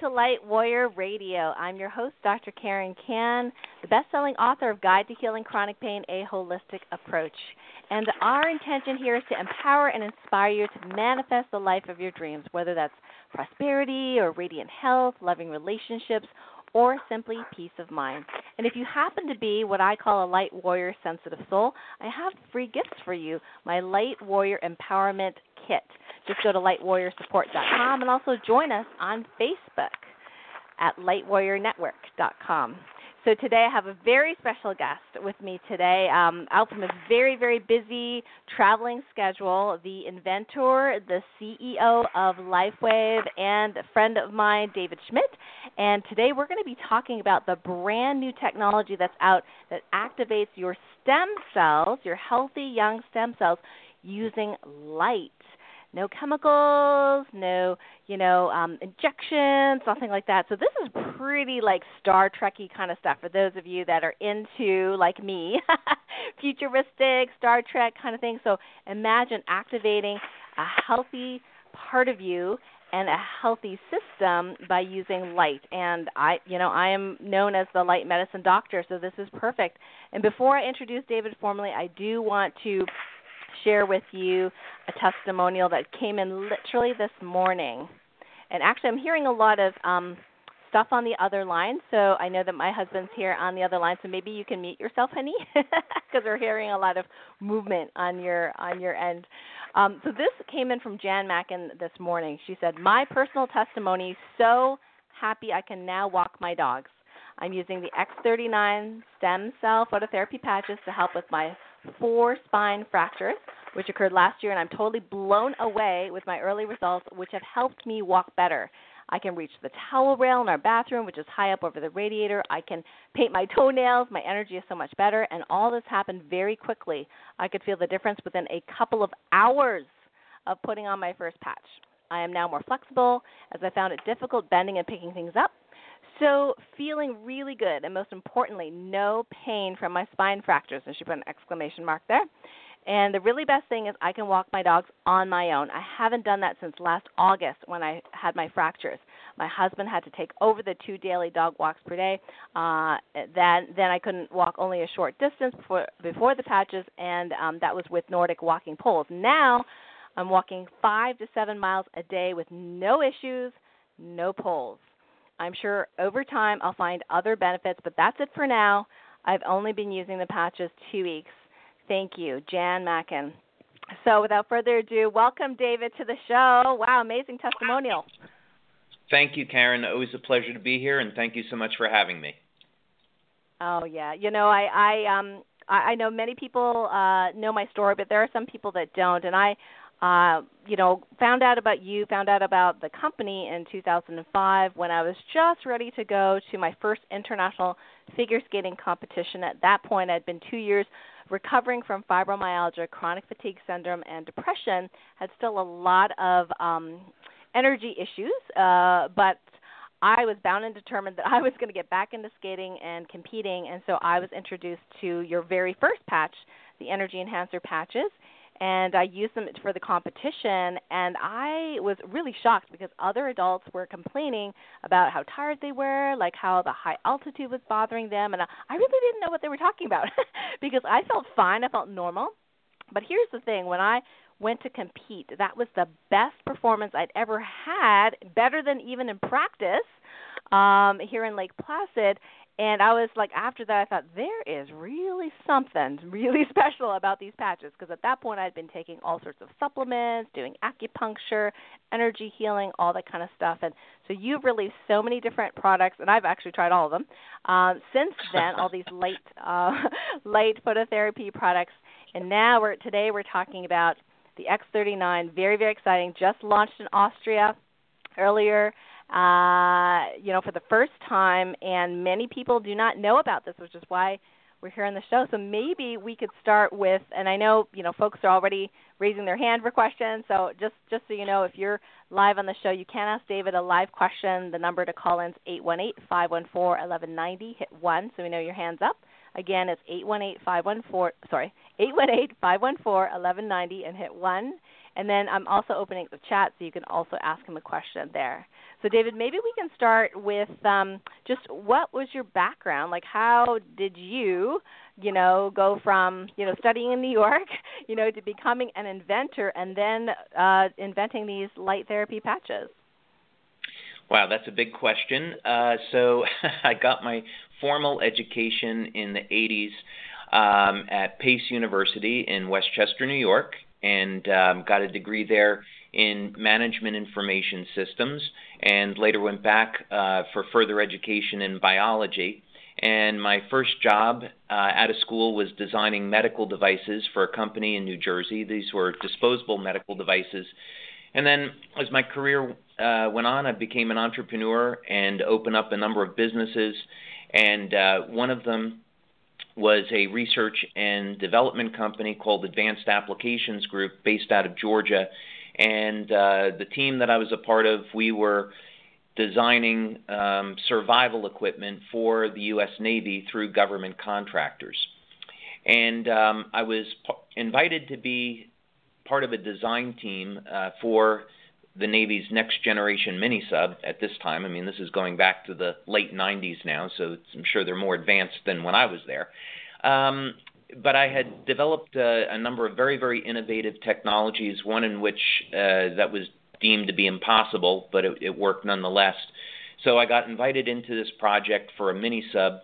to Light Warrior Radio. I'm your host, Dr. Karen Kan, the best-selling author of Guide to Healing Chronic Pain: A Holistic Approach. And our intention here is to empower and inspire you to manifest the life of your dreams, whether that's prosperity or radiant health, loving relationships, or simply peace of mind. And if you happen to be what I call a light warrior sensitive soul, I have free gifts for you my Light Warrior Empowerment Kit. Just go to lightwarriorsupport.com and also join us on Facebook at lightwarriornetwork.com. So today I have a very special guest with me today, um, out from a very, very busy traveling schedule, the inventor, the CEO of LifeWave, and a friend of mine, David Schmidt. And today we're going to be talking about the brand new technology that's out that activates your stem cells, your healthy young stem cells, using light no chemicals, no, you know, um, injections, nothing like that. So this is pretty like Star Trekky kind of stuff for those of you that are into like me, futuristic Star Trek kind of thing. So imagine activating a healthy part of you and a healthy system by using light. And I, you know, I am known as the light medicine doctor, so this is perfect. And before I introduce David formally, I do want to share with you a testimonial that came in literally this morning. And actually, I'm hearing a lot of um, stuff on the other line. So I know that my husband's here on the other line. So maybe you can mute yourself, honey, because we're hearing a lot of movement on your on your end. Um, so this came in from Jan Mackin this morning. She said, "My personal testimony. So happy I can now walk my dogs. I'm using the X39 stem cell phototherapy patches to help with my four spine fractures, which occurred last year, and I'm totally blown away with my early results, which have helped me walk better. I can reach the towel rail in our bathroom, which is high up over the radiator. I can paint my toenails. My energy is so much better. And all this happened very quickly. I could feel the difference within a couple of hours of putting on my first patch. I am now more flexible as I found it difficult bending and picking things up. So, feeling really good, and most importantly, no pain from my spine fractures. And she put an exclamation mark there. And the really best thing is I can walk my dogs on my own. I haven't done that since last August when I had my fractures. My husband had to take over the two daily dog walks per day. Uh, then then I couldn't walk only a short distance before before the patches, and um, that was with Nordic walking poles. Now I'm walking five to seven miles a day with no issues, no poles. I'm sure over time I'll find other benefits, but that's it for now. I've only been using the patches two weeks. Thank you, Jan Mackin. So without further ado, welcome David to the show. Wow, amazing testimonial. Thank you, Karen. Always a pleasure to be here, and thank you so much for having me. Oh yeah, you know I I um I, I know many people uh know my story, but there are some people that don't, and I uh, you know, found out about you, found out about the company in 2005 when I was just ready to go to my first international figure skating competition. At that point, I'd been two years recovering from fibromyalgia, chronic fatigue syndrome, and depression. Had still a lot of um, energy issues, uh, but I was bound and determined that I was going to get back into skating and competing, and so I was introduced to your very first patch, the Energy Enhancer patches and I used them for the competition and I was really shocked because other adults were complaining about how tired they were, like how the high altitude was bothering them and I really didn't know what they were talking about because I felt fine, I felt normal. But here's the thing, when I went to compete, that was the best performance I'd ever had, better than even in practice um here in Lake Placid and I was like, after that, I thought there is really something really special about these patches because at that point I'd been taking all sorts of supplements, doing acupuncture, energy healing, all that kind of stuff. And so you've released so many different products, and I've actually tried all of them. Um, since then, all these light, uh, light phototherapy products, and now we're today we're talking about the X39. Very very exciting. Just launched in Austria earlier uh, you know, for the first time, and many people do not know about this, which is why we're here on the show. So maybe we could start with, and I know you know folks are already raising their hand for questions. So just just so you know, if you're live on the show, you can ask David a live question. The number to call in is eight one eight five one four eleven ninety. Hit one, so we know your hands up. Again, it's 818-514 sorry, 818-514-1190 and hit 1. And then I'm also opening the chat so you can also ask him a question there. So David, maybe we can start with um, just what was your background? Like how did you, you know, go from, you know, studying in New York, you know, to becoming an inventor and then uh, inventing these light therapy patches? Wow, that's a big question. Uh, so I got my formal education in the 80s um, at Pace University in Westchester, New York, and um, got a degree there in management information systems, and later went back uh, for further education in biology. And my first job uh, out of school was designing medical devices for a company in New Jersey. These were disposable medical devices. And then, as my career uh, went on, I became an entrepreneur and opened up a number of businesses and uh, one of them was a research and development company called Advanced Applications Group based out of Georgia. And uh, the team that I was a part of, we were designing um, survival equipment for the U.S. Navy through government contractors. And um, I was p- invited to be part of a design team uh, for the Navy's next generation mini sub at this time. I mean, this is going back to the late 90s now, so I'm sure they're more advanced than when I was there. Um, but I had developed a, number of very, very innovative technologies, one in which uh, that was deemed to be impossible, but it, it worked nonetheless. So I got invited into this project for a mini sub,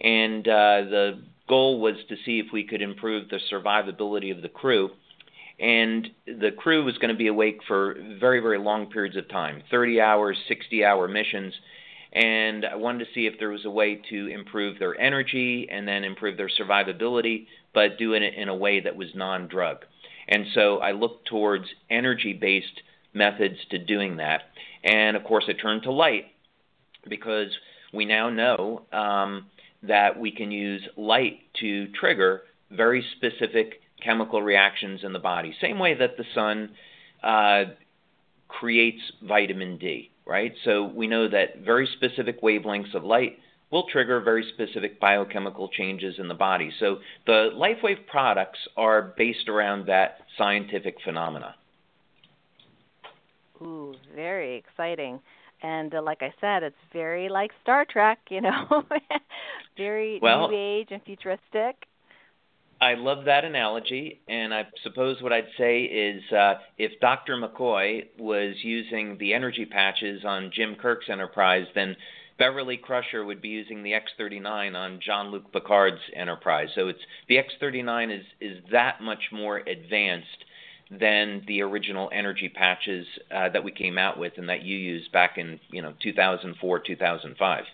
and uh, the goal was to see if we could improve the survivability of the crew and the crew was going to be awake for very very long periods of time 30 hours 60 hour missions. And I wanted to see if there was a way to improve their energy and then improve their survivability but doing it in a way that was non-drug. And so I looked towards energy based methods to doing that. And of course I turned to light because we now know um, that we can use light to trigger very specific chemical reactions in the body. Same way that the sun uh, creates vitamin D, right? So we know that very specific wavelengths of light will trigger very specific biochemical changes in the body. So the LifeWave products are based around that scientific phenomena. Ooh, very exciting. And uh, like I said, it's very like Star Trek, you know, very well, new age and futuristic. I love that analogy, and I suppose what I'd say is uh, if Dr. McCoy was using the energy patches on Jim Kirk's Enterprise, then Beverly Crusher would be using the X39 on Jean-Luc Picard's Enterprise. So it's the X39 is is that much more advanced than the original energy patches uh, that we came out with and that you used back in you know 2004 2005.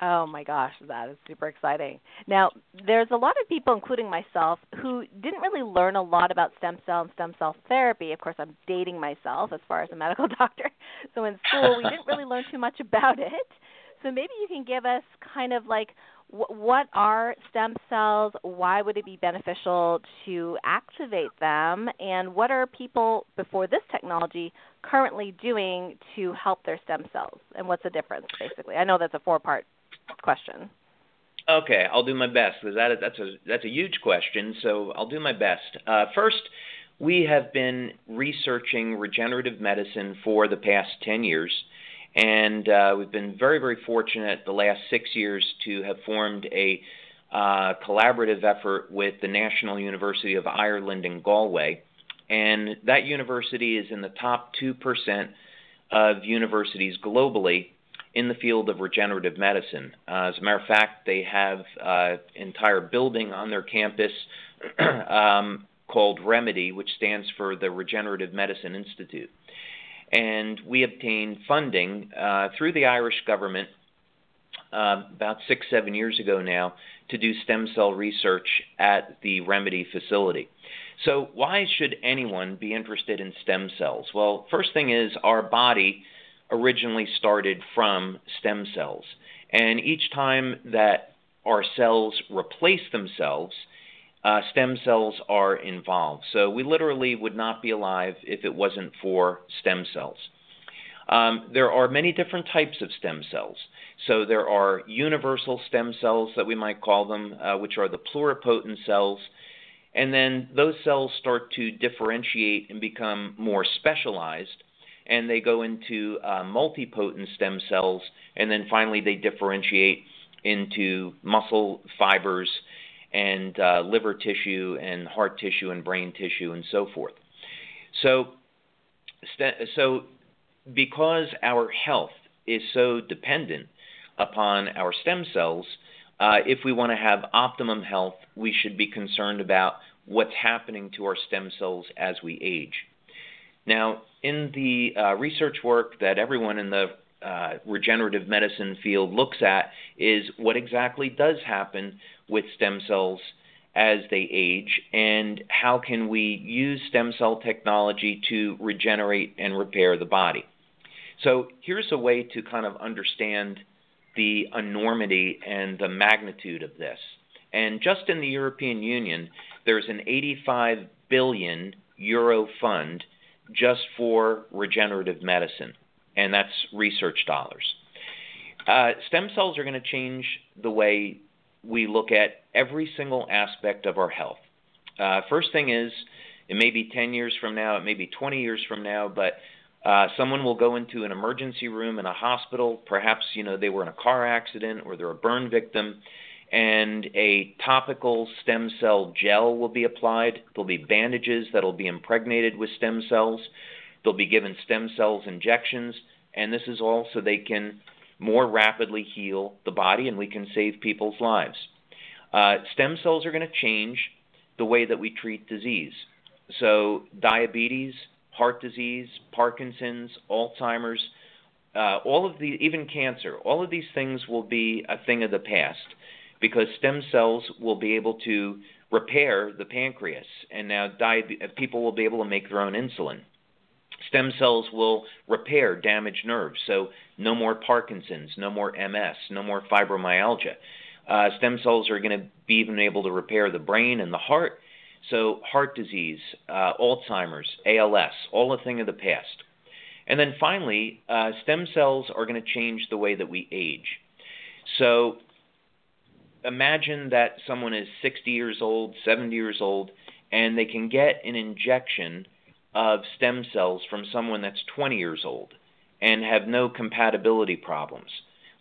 Oh my gosh, that is super exciting. Now, there's a lot of people, including myself, who didn't really learn a lot about stem cell and stem cell therapy. Of course, I'm dating myself as far as a medical doctor. So in school, we didn't really learn too much about it. So maybe you can give us kind of like what are stem cells? Why would it be beneficial to activate them? And what are people before this technology currently doing to help their stem cells? And what's the difference, basically? I know that's a four part question. Okay, I'll do my best because that, that's a that's a huge question. So I'll do my best. Uh, first, we have been researching regenerative medicine for the past ten years, and uh, we've been very very fortunate the last six years to have formed a uh, collaborative effort with the National University of Ireland in Galway, and that university is in the top two percent of universities globally in the field of regenerative medicine. Uh, as a matter of fact, they have an uh, entire building on their campus um, called REMEDI, which stands for the Regenerative Medicine Institute. And we obtained funding uh, through the Irish government about six, seven years ago now to do stem cell research at the REMEDI facility. So, why should anyone be interested in stem cells? Well, first thing is our body originally started from stem cells. And each time that our cells replace themselves, uh, stem cells are involved. So we literally would not be alive if it wasn't for stem cells. Um, there are many different types of stem cells. So there are universal stem cells that we might call them, uh, which are the pluripotent cells. And then those cells start to differentiate and become more specialized, and they go into uh, multipotent stem cells, and then finally they differentiate into muscle fibers and uh, liver tissue and heart tissue and brain tissue and so forth. So, so because our health is so dependent upon our stem cells, uh, if we want to have optimum health, we should be concerned about what's happening to our stem cells as we age. Now, in the uh, research work that everyone in the uh, regenerative medicine field looks at is what exactly does happen with stem cells as they age and how can we use stem cell technology to regenerate and repair the body. So here's a way to kind of understand the enormity and the magnitude of this. And just in the European Union, there's an 85 billion euro fund just for regenerative medicine, and that's research dollars. Uh, stem cells are going to change the way we look at every single aspect of our health. Uh, first thing is, it may be 10 years from now, it may be 20 years from now, but uh, someone will go into an emergency room in a hospital. Perhaps you know they were in a car accident or they're a burn victim, and a topical stem cell gel will be applied. There'll be bandages that'll be impregnated with stem cells. They'll be given stem cells injections, and this is all so they can more rapidly heal the body and we can save people's lives. Uh, stem cells are going to change the way that we treat disease. So, diabetes, heart disease, Parkinson's, Alzheimer's, uh, all of the, even cancer, all of these things will be a thing of the past because stem cells will be able to repair the pancreas, and now diabe- people will be able to make their own insulin. Stem cells will repair damaged nerves, so no more Parkinson's, no more MS, no more fibromyalgia. Uh, stem cells are going to be even able to repair the brain and the heart, so, heart disease, uh, Alzheimer's, ALS, all a thing of the past. And then finally, uh, stem cells are going to change the way that we age. So, imagine that someone is 60 years old, 70 years old, and they can get an injection of stem cells from someone that's 20 years old and have no compatibility problems.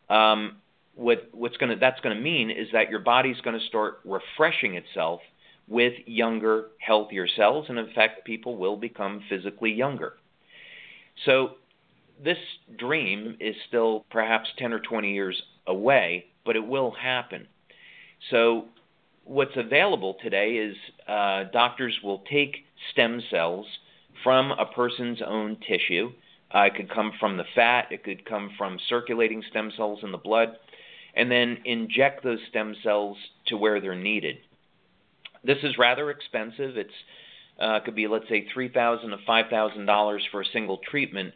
Um, what, what's gonna, that's going to mean is that your body's going to start refreshing itself with younger, healthier cells, and in fact, people will become physically younger. So, this dream is still perhaps 10 or 20 years away, but it will happen. So, what's available today is uh, doctors will take stem cells from a person's own tissue. Uh, it could come from the fat, it could come from circulating stem cells in the blood, and then inject those stem cells to where they're needed. This is rather expensive. It's uh, could be let's say three thousand to five thousand dollars for a single treatment.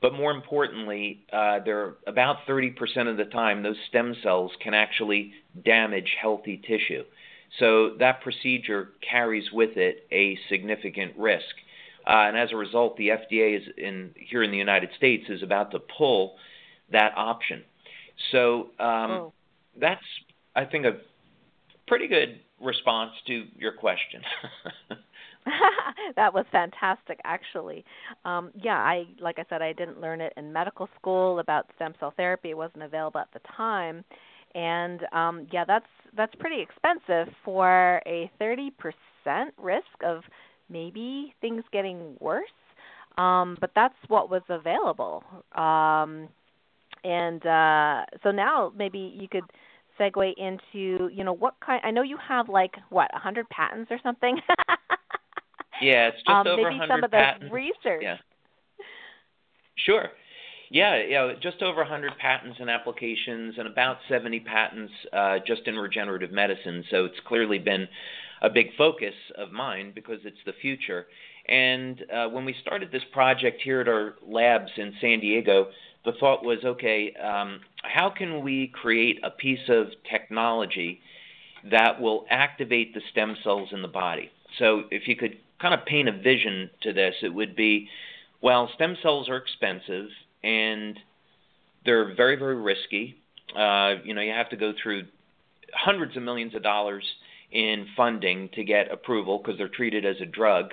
But more importantly, uh, there about 30% of the time those stem cells can actually damage healthy tissue. So that procedure carries with it a significant risk. Uh, and as a result, the FDA is in here in the United States is about to pull that option. So um, oh. that's I think a pretty good response to your question. that was fantastic actually. Um, yeah i like i said i didn't learn it in medical school about stem cell therapy. It wasn't available at the time. And um, yeah that's that's pretty expensive for a 30% risk of maybe things getting worse. Um, but that's what was available. Um, and uh, so now maybe you could segue into you know what kind i know you have like what a hundred patents or something yeah it's just um, over maybe some of the research. Yeah. Sure. Yeah yeah just over 100 patents and applications and about 70 patents uh, just in regenerative medicine. So it's clearly been a big focus of mine because it's the future. And uh, when we started this project here at our labs in san diego the thought was okay, um, how can we create a piece of technology that will activate the stem cells in the body? So, if you could kind of paint a vision to this, it would be well, stem cells are expensive and they're very, very risky. Uh, you know, you have to go through hundreds of millions of dollars in funding to get approval because they're treated as a drug.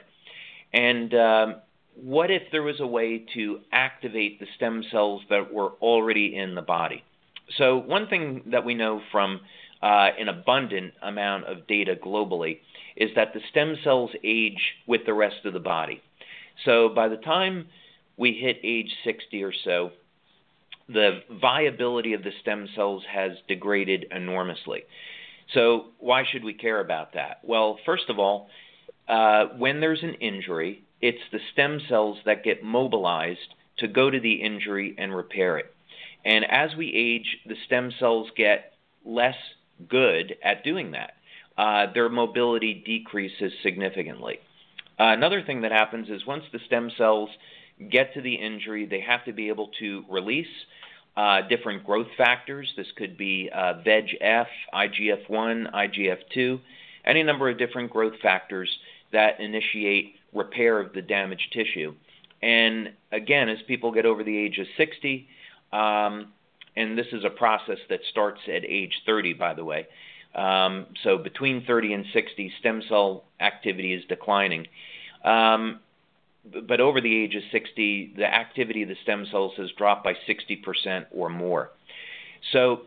And um, what if there was a way to activate the stem cells that were already in the body? So, one thing that we know from uh, an abundant amount of data globally is that the stem cells age with the rest of the body. So, by the time we hit age 60 or so, the viability of the stem cells has degraded enormously. So, why should we care about that? Well, first of all, uh, when there's an injury, it's the stem cells that get mobilized to go to the injury and repair it. And as we age, the stem cells get less good at doing that. Uh, their mobility decreases significantly. Uh, another thing that happens is once the stem cells get to the injury, they have to be able to release uh, different growth factors. This could be uh, VEGF, IGF1, IGF2, any number of different growth factors that initiate repair of the damaged tissue. And again, as people get over the age of 60, um, and this is a process that starts at age 30, by the way. Um, so between 30 and 60, stem cell activity is declining. Um, but over the age of 60, the activity of the stem cells has dropped by 60% or more. So,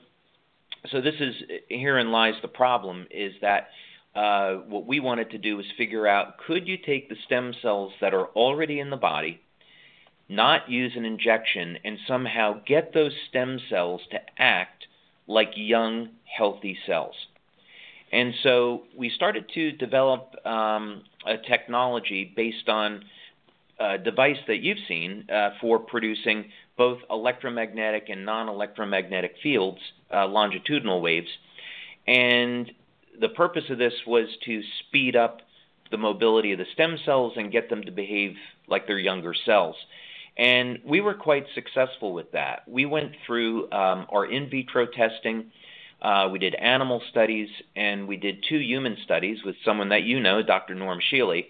so this is herein lies the problem: is that uh, what we wanted to do is figure out could you take the stem cells that are already in the body, not use an injection, and somehow get those stem cells to act like young, healthy cells. And so we started to develop um, a technology based on a device that you've seen uh, for producing both electromagnetic and non electromagnetic fields, uh, longitudinal waves. And the purpose of this was to speed up the mobility of the stem cells and get them to behave like their younger cells. And we were quite successful with that. We went through um, our in vitro testing. Uh, we did animal studies and we did two human studies with someone that you know, Dr. Norm Shealy.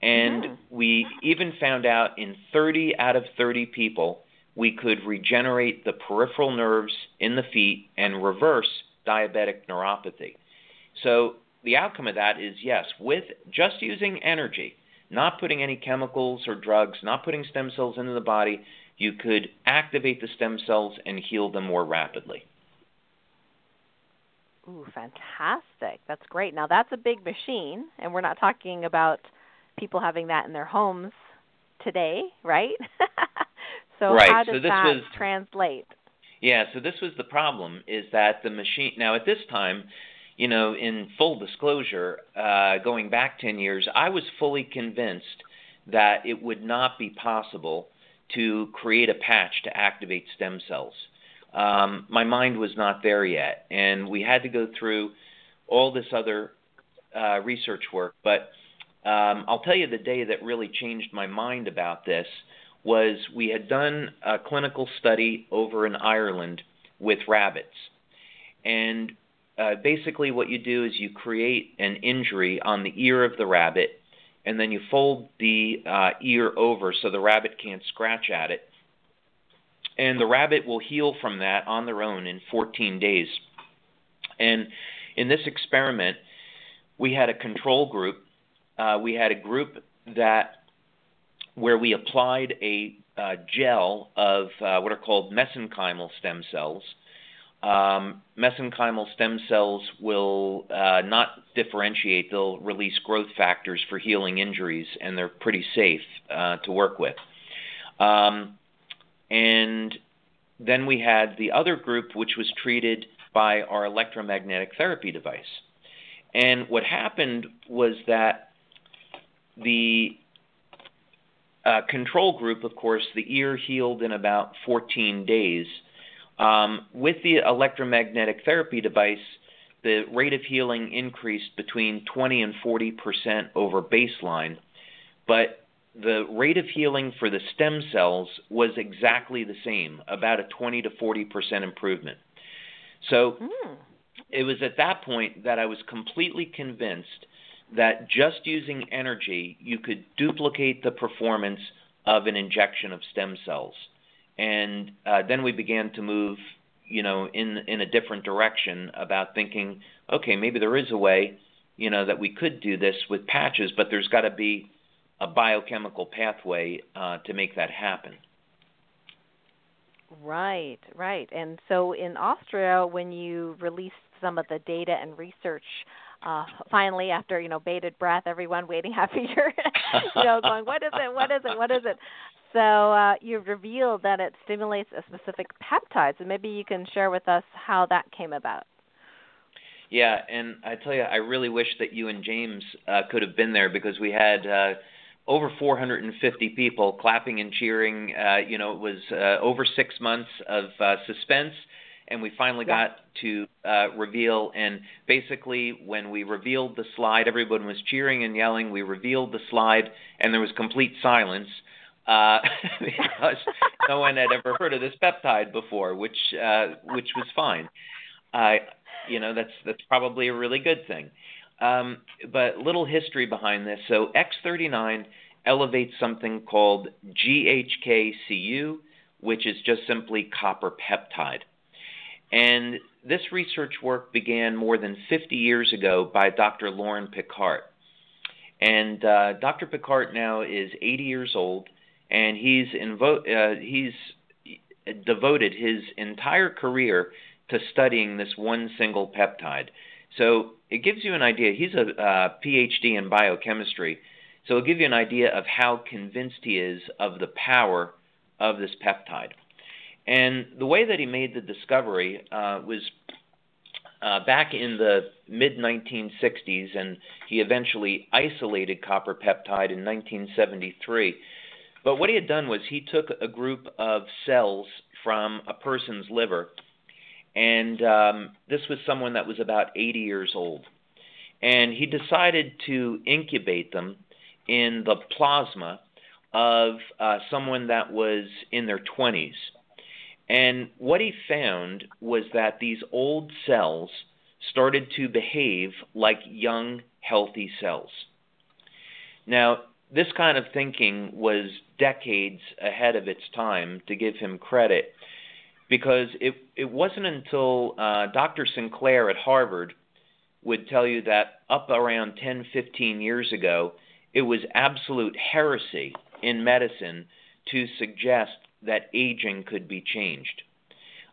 And mm. we even found out in 30 out of 30 people, we could regenerate the peripheral nerves in the feet and reverse diabetic neuropathy. So the outcome of that is yes, with just using energy, not putting any chemicals or drugs, not putting stem cells into the body, you could activate the stem cells and heal them more rapidly. Ooh, fantastic. That's great. Now that's a big machine and we're not talking about people having that in their homes today, right? so right. how does so that was, translate? Yeah, so this was the problem is that the machine now at this time, you know, in full disclosure, uh, going back 10 years, I was fully convinced that it would not be possible to create a patch to activate stem cells. Um, my mind was not there yet, and we had to go through all this other uh, research work. But um, I'll tell you the day that really changed my mind about this was we had done a clinical study over in Ireland with rabbits. And uh, basically, what you do is you create an injury on the ear of the rabbit, and then you fold the uh, ear over so the rabbit can't scratch at it. And the rabbit will heal from that on their own in 14 days. And in this experiment, we had a control group uh, we had a group that where we applied a uh, gel of uh, what are called mesenchymal stem cells. Um, mesenchymal stem cells will uh, not differentiate; they'll release growth factors for healing injuries, and they're pretty safe uh, to work with. Um, and then we had the other group, which was treated by our electromagnetic therapy device. And what happened was that the uh, control group, of course, the ear healed in about 14 days. Um, with the electromagnetic therapy device, the rate of healing increased between 20 and 40 percent over baseline, but the rate of healing for the stem cells was exactly the same, about a 20 to 40 percent improvement. So mm. it was at that point that I was completely convinced that just using energy, you could duplicate the performance of an injection of stem cells. And uh, then we began to move, you know, in in a different direction about thinking, okay, maybe there is a way, you know, that we could do this with patches, but there's got to be a biochemical pathway uh, to make that happen. Right, right. And so in Austria, when you released some of the data and research, uh, finally after you know bated breath, everyone waiting half a year, you know, going, what is it? What is it? What is it? So uh, you've revealed that it stimulates a specific peptide. So maybe you can share with us how that came about. Yeah, and I tell you, I really wish that you and James uh, could have been there because we had uh, over 450 people clapping and cheering. Uh, you know, it was uh, over six months of uh, suspense, and we finally yeah. got to uh, reveal. And basically, when we revealed the slide, everyone was cheering and yelling. We revealed the slide, and there was complete silence uh, because no one had ever heard of this peptide before, which uh, which was fine. Uh, you know, that's that's probably a really good thing. Um, but little history behind this. So X39 elevates something called GHK-Cu, which is just simply copper peptide. And this research work began more than 50 years ago by Dr. Loren Pickart. And uh, Dr. Pickart now is 80 years old and he's invo- uh, he's devoted his entire career to studying this one single peptide. So it gives you an idea. He's a uh, PhD in biochemistry, so it'll give you an idea of how convinced he is of the power of this peptide. And the way that he made the discovery uh, was uh, back in the mid 1960s, and he eventually isolated copper peptide in 1973. But what he had done was he took a group of cells from a person's liver, and um, this was someone that was about 80 years old. And he decided to incubate them in the plasma of uh, someone that was in their 20s. And what he found was that these old cells started to behave like young, healthy cells. Now, this kind of thinking was decades ahead of its time, to give him credit, because it, it wasn't until uh, Dr. Sinclair at Harvard would tell you that up around 10, 15 years ago, it was absolute heresy in medicine to suggest that aging could be changed.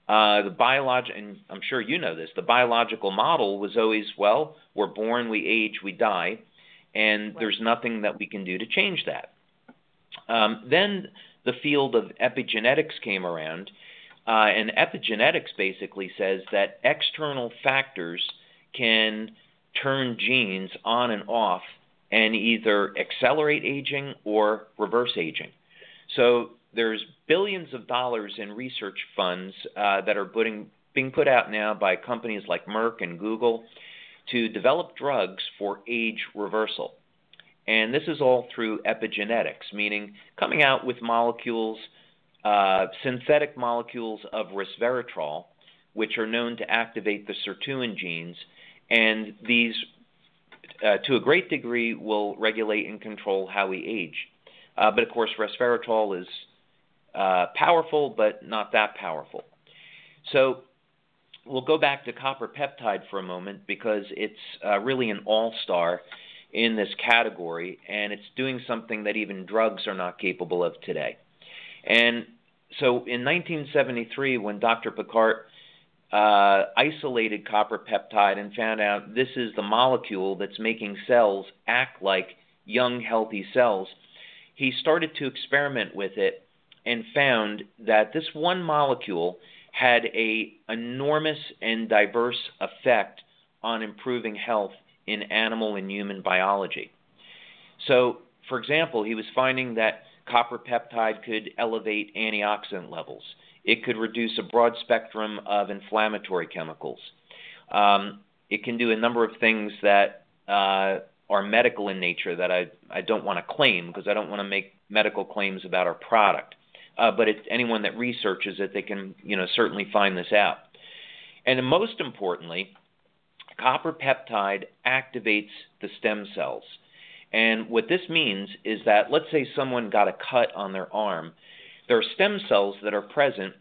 Uh, the biolog- and I'm sure you know this, the biological model was always, well, we're born, we age, we die and there's nothing that we can do to change that. Um, then the field of epigenetics came around, uh, and epigenetics basically says that external factors can turn genes on and off and either accelerate aging or reverse aging. So there's billions of dollars in research funds uh, that are putting, being put out now by companies like Merck and Google to develop drugs for age reversal. And this is all through epigenetics, meaning coming out with molecules, uh, synthetic molecules of resveratrol, which are known to activate the sirtuin genes. And these, uh, to a great degree, will regulate and control how we age. Uh, but of course, resveratrol is uh, powerful, but not that powerful. So we'll go back to copper peptide for a moment because it's uh, really an all star in this category, and it's doing something that even drugs are not capable of today. And so in 1973, when Dr. Pickart uh, isolated copper peptide and found out this is the molecule that's making cells act like young, healthy cells, he started to experiment with it and found that this one molecule had a enormous and diverse effect on improving health in animal and human biology. So, for example, he was finding that copper peptide could elevate antioxidant levels. It could reduce a broad spectrum of inflammatory chemicals. Um, it can do a number of things that uh, are medical in nature that I, I don't want to claim because I don't want to make medical claims about our product uh, but it's anyone that researches it, they can you know certainly find this out. And most importantly, copper peptide activates the stem cells. And what this means is that let's say someone got a cut on their arm, there are stem cells that are present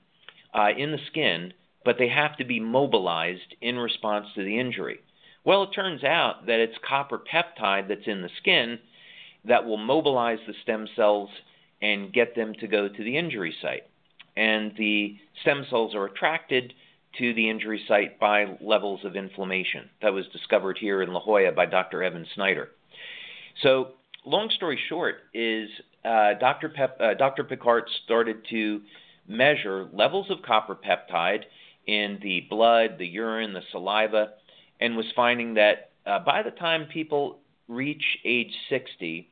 uh, in the skin, but they have to be mobilized in response to the injury. Well, it turns out that it's copper peptide that's in the skin that will mobilize the stem cells and get them to go to the injury site. And the stem cells are attracted to the injury site by levels of inflammation. That was discovered here in La Jolla by Dr. Evan Snyder. So, long story short, is uh, Dr. Pep, uh, Dr. Pickart started to measure levels of copper peptide in the blood, the urine, the saliva, and was finding that uh, by the time people reach age 60,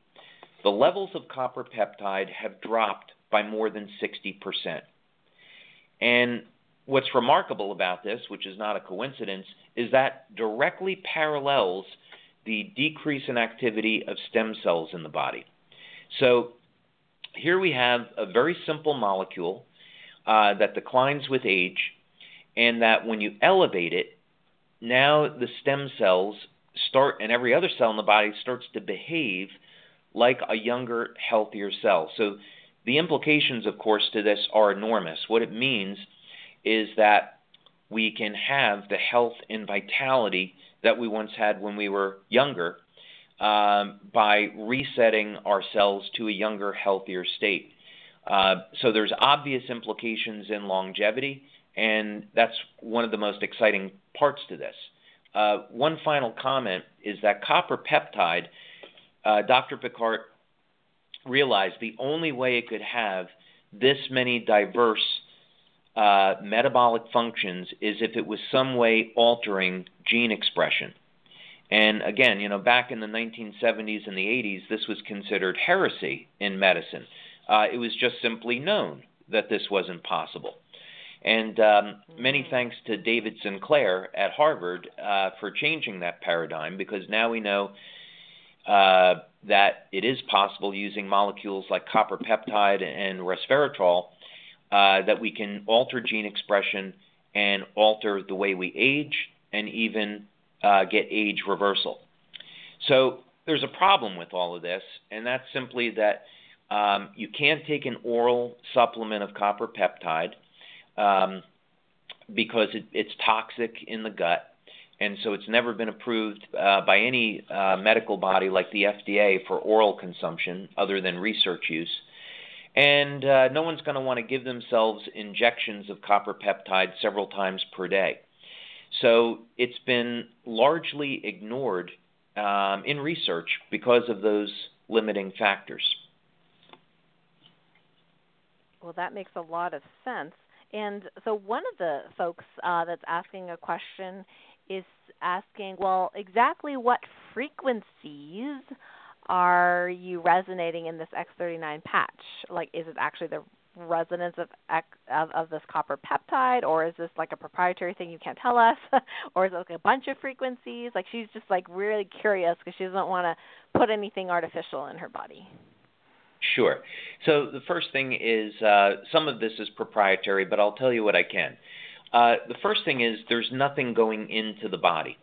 the levels of copper peptide have dropped by more than 60%. And what's remarkable about this, which is not a coincidence, is that directly parallels the decrease in activity of stem cells in the body. So here we have a very simple molecule uh, that declines with age, and that when you elevate it, now the stem cells start, and every other cell in the body starts to behave like a younger, healthier cell. So the implications, of course, to this are enormous. What it means is that we can have the health and vitality that we once had when we were younger um, by resetting our cells to a younger, healthier state. Uh, so there's obvious implications in longevity, and that's one of the most exciting parts to this. Uh, one final comment is that copper peptide, uh, Dr. Pickart realized the only way it could have this many diverse uh, metabolic functions is if it was some way altering gene expression. And again, you know, back in the 1970s and the 80s, this was considered heresy in medicine. Uh, it was just simply known that this wasn't possible. And um, many mm-hmm. thanks to David Sinclair at Harvard uh, for changing that paradigm because now we know that it is possible using molecules like copper peptide and resveratrol uh, that we can alter gene expression and alter the way we age and even uh, get age reversal. So there's a problem with all of this, and that's simply that um, you can't take an oral supplement of copper peptide um, because it, it's toxic in the gut. And so it's never been approved uh, by any uh, medical body like the FDA for oral consumption other than research use. And uh, no one's going to want to give themselves injections of copper peptide several times per day. So it's been largely ignored um, in research because of those limiting factors. Well, that makes a lot of sense. And so one of the folks uh, that's asking a question is asking, well, exactly what frequencies are you resonating in this X39 patch? Like, is it actually the resonance of, of of this copper peptide, or is this like a proprietary thing you can't tell us, or is it like a bunch of frequencies? Like, she's just like really curious because she doesn't want to put anything artificial in her body. Sure. So the first thing is uh, some of this is proprietary, but I'll tell you what I can. Uh, the first thing is there's nothing going into the body.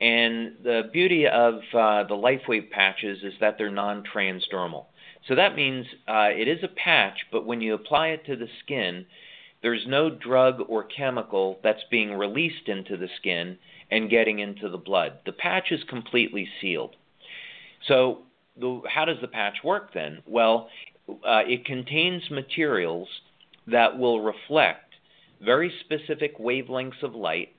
And the beauty of uh, the LifeWave patches is that they're non transdermal. So that means uh, it is a patch, but when you apply it to the skin, there's no drug or chemical that's being released into the skin and getting into the blood. The patch is completely sealed. So the, how does the patch work then? Well, uh, it contains materials that will reflect very specific wavelengths of light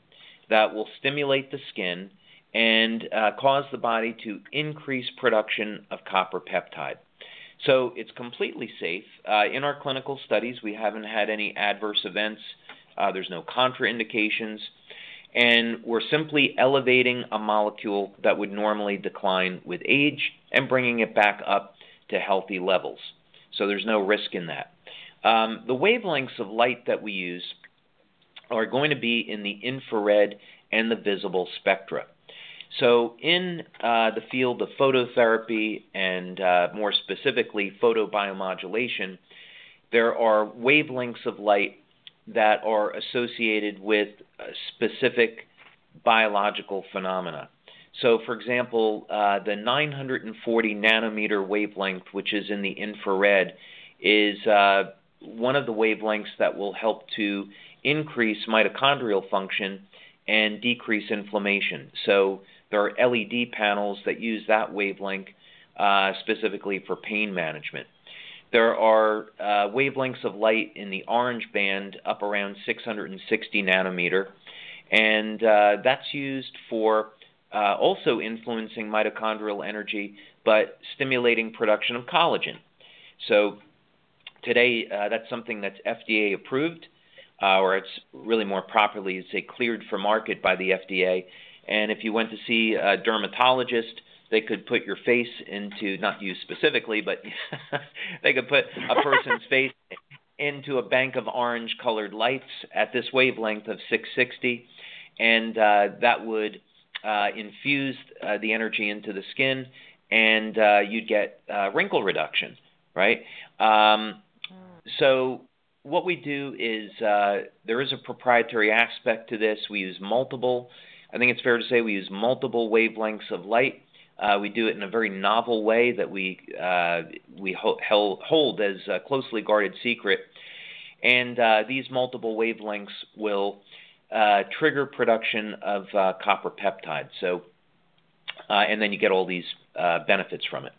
that will stimulate the skin and uh, cause the body to increase production of copper peptide. So it's completely safe. Uh, in our clinical studies, we haven't had any adverse events. Uh, there's no contraindications and we're simply elevating a molecule that would normally decline with age and bringing it back up to healthy levels. So there's no risk in that. Um, the wavelengths of light that we use are going to be in the infrared and the visible spectra. So, in uh, the field of phototherapy and uh, more specifically photobiomodulation, there are wavelengths of light that are associated with specific biological phenomena. So, for example, uh, the 940 nanometer wavelength, which is in the infrared, is uh, one of the wavelengths that will help to increase mitochondrial function and decrease inflammation. So there are LED panels that use that wavelength uh, specifically for pain management. There are uh, wavelengths of light in the orange band up around 660 nanometer, and uh, that's used for uh, also influencing mitochondrial energy, but stimulating production of collagen. So today, uh, that's something that's FDA approved, uh, or it's really more properly say cleared for market by the FDA. And if you went to see a dermatologist, they could put your face into not you specifically, but they could put a person's face into a bank of orange colored lights at this wavelength of 660 and uh, that would uh, infuse uh, the energy into the skin and uh, you'd get uh, wrinkle reduction right? Um, so what we do is uh, there is a proprietary aspect to this we use multiple i think it's fair to say we use multiple wavelengths of light uh, we do it in a very novel way that we uh, we ho- hold as a closely guarded secret, and these multiple wavelengths will trigger production of copper peptides. So, and then you get all these benefits from it.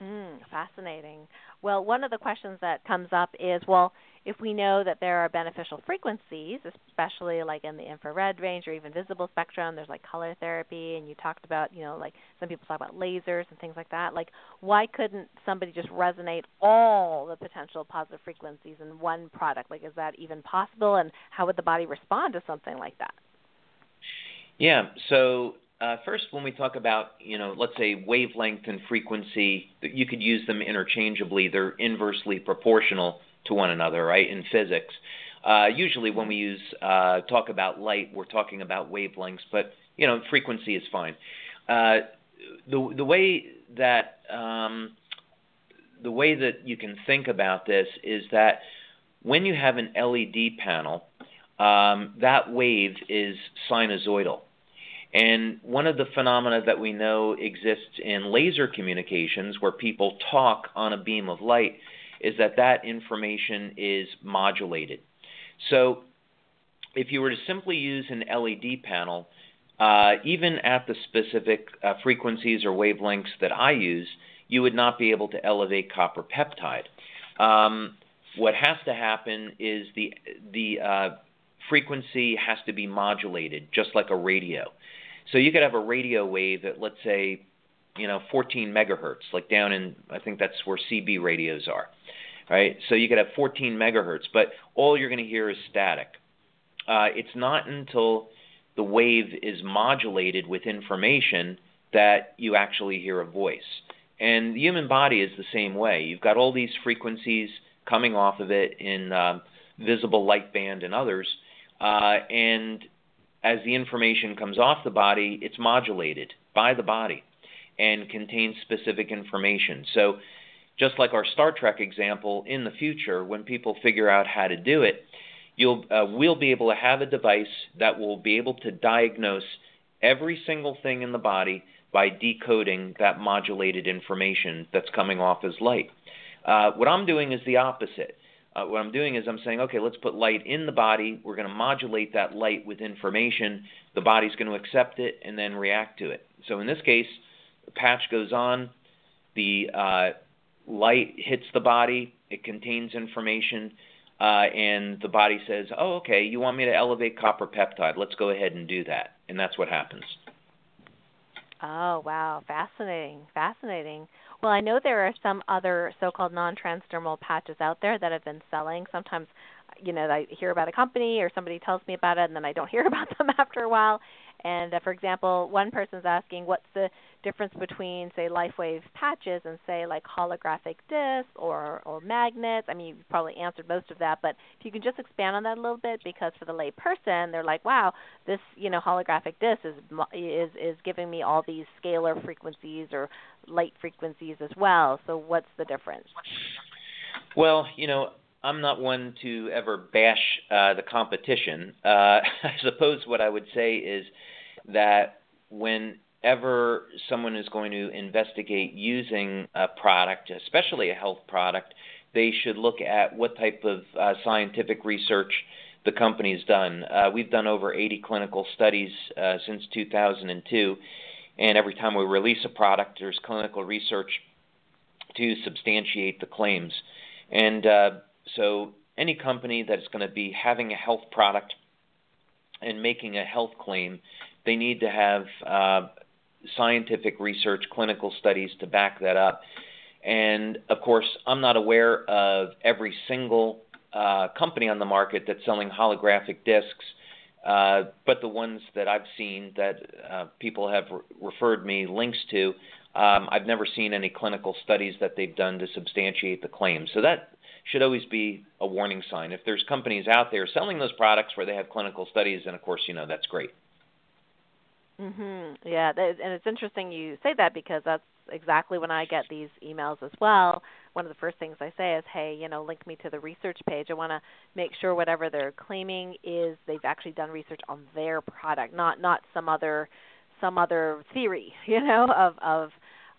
Mm, fascinating. Well, one of the questions that comes up is, well, if we know that there are beneficial frequencies, especially like in the infrared range or even visible spectrum, there's like color therapy, and you talked about, you know, like some people talk about lasers and things like that. Like, why couldn't somebody just resonate all the potential positive frequencies in one product? Like, is that even possible? And how would the body respond to something like that? Yeah. So uh, first, when we talk about, you know, let's say wavelength and frequency, you could use them interchangeably. They're inversely proportional to one another, right? In physics, uh, usually when we use uh, talk about light, we're talking about wavelengths, but you know, frequency is fine. Uh, the the way that um, the way that you can think about this is that when you have an LED panel, um, that wave is sinusoidal. And one of the phenomena that we know exists in laser communications, where people talk on a beam of light, is that that information is modulated. So if you were to simply use an LED panel, uh, even at the specific uh, frequencies or wavelengths that I use, you would not be able to elevate copper peptide. Um, what has to happen is the the uh, frequency has to be modulated, just like a radio. So you could have a radio wave at let's say, you know, 14 megahertz, like down in I think that's where CB radios are right? So you could have 14 megahertz, but all you're going to hear is static. Uh, it's not until the wave is modulated with information that you actually hear a voice. And the human body is the same way. You've got all these frequencies coming off of it in um, visible light band and others, uh, and as the information comes off the body, it's modulated by the body and contains specific information. So just like our Star Trek example, in the future, when people figure out how to do it, you'll uh, we'll be able to have a device that will be able to diagnose every single thing in the body by decoding that modulated information that's coming off as light. Uh, what I'm doing is the opposite. Uh, what I'm doing is I'm saying, okay, let's put light in the body. We're going to modulate that light with information. The body's going to accept it and then react to it. So in this case, the patch goes on. The uh, light hits the body, it contains information, uh, and the body says, "Oh, okay, you want me to elevate copper peptide? Let's go ahead and do that." And that's what happens. Oh, wow, fascinating, fascinating. Well, I know there are some other so-called non-transdermal patches out there that have been selling. Sometimes, you know, I hear about a company or somebody tells me about it, and then I don't hear about them after a while. And uh, for example, one person's asking what's the difference between say LifeWave patches and say like holographic discs or or magnets. I mean, you've probably answered most of that, but if you can just expand on that a little bit, because for the lay person, they're like, wow, this you know holographic disc is is is giving me all these scalar frequencies or light frequencies as well. So what's the difference? Well, you know, I'm not one to ever bash uh, the competition. Uh, I suppose what I would say is that whenever someone is going to investigate using a product, especially a health product, they should look at what type of uh, scientific research the company's done. Uh, we've done over 80 clinical studies uh, since 2002, and every time we release a product, there's clinical research to substantiate the claims. And uh, so, any company that's going to be having a health product and making a health claim, they need to have uh, scientific research, clinical studies to back that up. And of course, I'm not aware of every single uh, company on the market that's selling holographic discs, uh, but the ones that I've seen that uh, people have re- referred me links to, um, I've never seen any clinical studies that they've done to substantiate the claim. So that should always be a warning sign. If there's companies out there selling those products where they have clinical studies, then of course, you know, that's great. Mhm. Yeah, and it's interesting you say that because that's exactly when I get these emails as well. One of the first things I say is, "Hey, you know, link me to the research page. I want to make sure whatever they're claiming is they've actually done research on their product, not not some other some other theory, you know, of of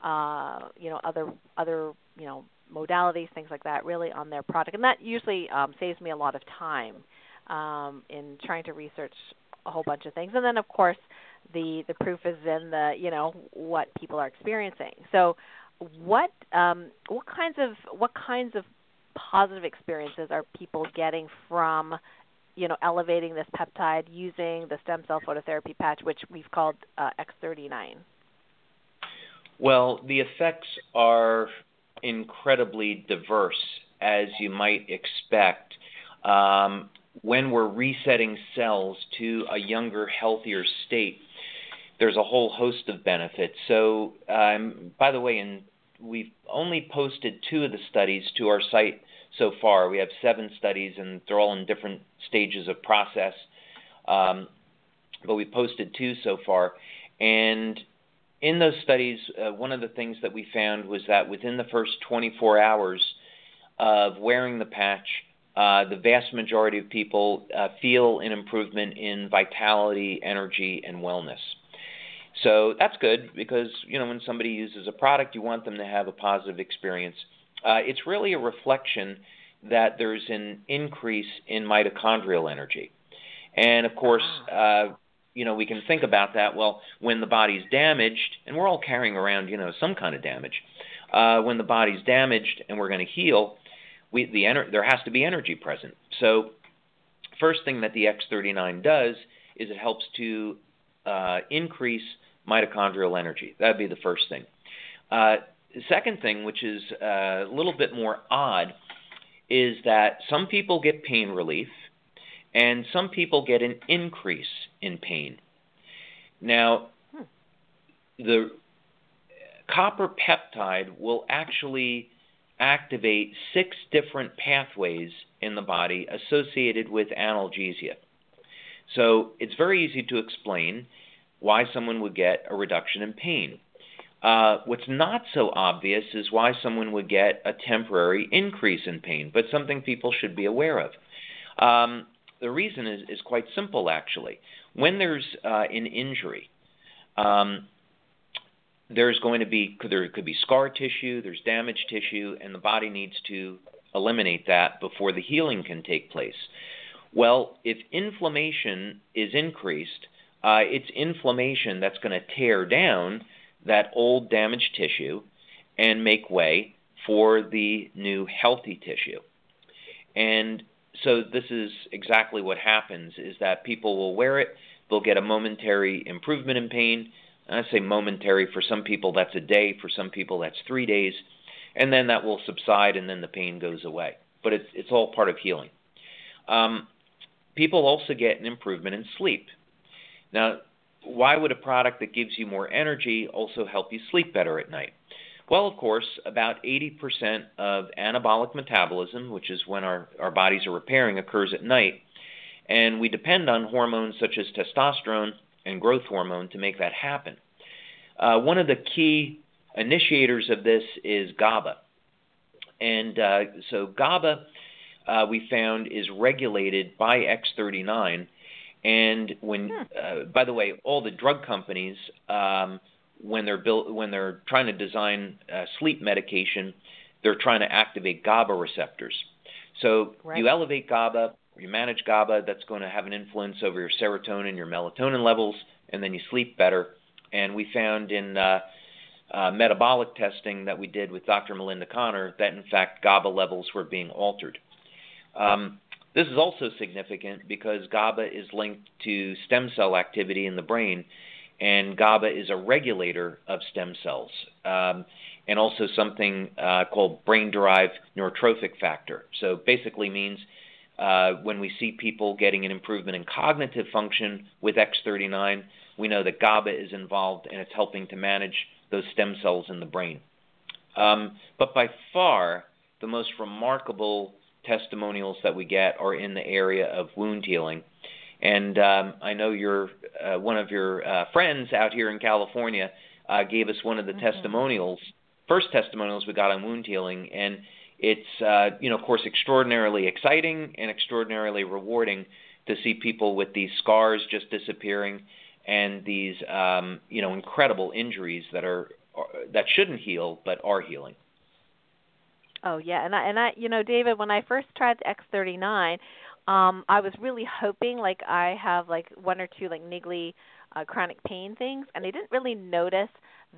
uh, you know, other other, you know, modalities, things like that, really on their product. And that usually um saves me a lot of time um in trying to research a whole bunch of things. And then of course, the the proof is in the you know what people are experiencing. So what um, what kinds of what kinds of positive experiences are people getting from you know elevating this peptide using the stem cell phototherapy patch, which we've called uh, X39? Well, the effects are incredibly diverse, as you might expect. Um, when we're resetting cells to a younger, healthier state, there's a whole host of benefits. So, um, by the way, and we've only posted two of the studies to our site so far. We have seven studies, and they're all in different stages of process. Um, but we posted two so far. And in those studies, uh, one of the things that we found was that within the first 24 hours of wearing the patch, uh, the vast majority of people uh, feel an improvement in vitality, energy, and wellness. So that's good because you know when somebody uses a product, you want them to have a positive experience. Uh, it's really a reflection that there's an increase in mitochondrial energy, and of course, uh, you know we can think about that. Well, when the body's damaged, and we're all carrying around you know some kind of damage. Uh, when the body's damaged and we're going to heal, we, the ener- there has to be energy present. So, first thing that the X39 does is it helps to uh, increase mitochondrial energy. That'd be the first thing. Uh, second thing, which is uh, a little bit more odd, is that some people get pain relief and some people get an increase in pain. Now, hmm. the copper peptide will actually activate six different pathways in the body associated with analgesia. So it's very easy to explain why someone would get a reduction in pain. Uh, what's not so obvious is why someone would get a temporary increase in pain, but something people should be aware of. Um, the reason is, is quite simple, actually. When there's uh, an injury, um, there's going to be there could be scar tissue, there's damaged tissue, and the body needs to eliminate that before the healing can take place. Well, if inflammation is increased, uh, it's inflammation that's going to tear down that old damaged tissue and make way for the new healthy tissue. And so this is exactly what happens is that people will wear it, they'll get a momentary improvement in pain. I say momentary for some people that's a day, for some people that's 3 days, and then that will subside and then the pain goes away. But it's it's all part of healing. Um, people also get an improvement in sleep. Now, why would a product that gives you more energy also help you sleep better at night? Well, of course, about 80% of anabolic metabolism, which is when our, our bodies are repairing, occurs at night. And we depend on hormones such as testosterone and growth hormone to make that happen. Uh, one of the key initiators of this is GABA. And uh, so GABA, uh, we found, is regulated by X39 and when, hmm. uh, by the way, all the drug companies, um, when they're built, when they're trying to design uh, sleep medication, they're trying to activate GABA receptors. So right. you elevate GABA, you manage GABA, that's going to have an influence over your serotonin, your melatonin levels, and then you sleep better. And we found in uh, uh, metabolic testing that we did with Dr. Melinda Connor that in fact GABA levels were being altered. Um, this is also significant because GABA is linked to stem cell activity in the brain, and GABA is a regulator of stem cells, um, and also something uh, called brain derived neurotrophic factor. So basically means uh, when we see people getting an improvement in cognitive function with X39, we know that GABA is involved and it's helping to manage those stem cells in the brain. Um, but by far, the most remarkable testimonials that we get are in the area of wound healing. And um, I know your uh, one of your uh, friends out here in California uh, gave us one of the mm-hmm. testimonials, first testimonials we got on wound healing, and it's uh, you know of course extraordinarily exciting and extraordinarily rewarding to see people with these scars just disappearing and these um, you know incredible injuries that are that shouldn't heal but are healing. Oh yeah, and I and I you know David, when I first tried the X39, um, I was really hoping like I have like one or two like niggly uh, chronic pain things, and I didn't really notice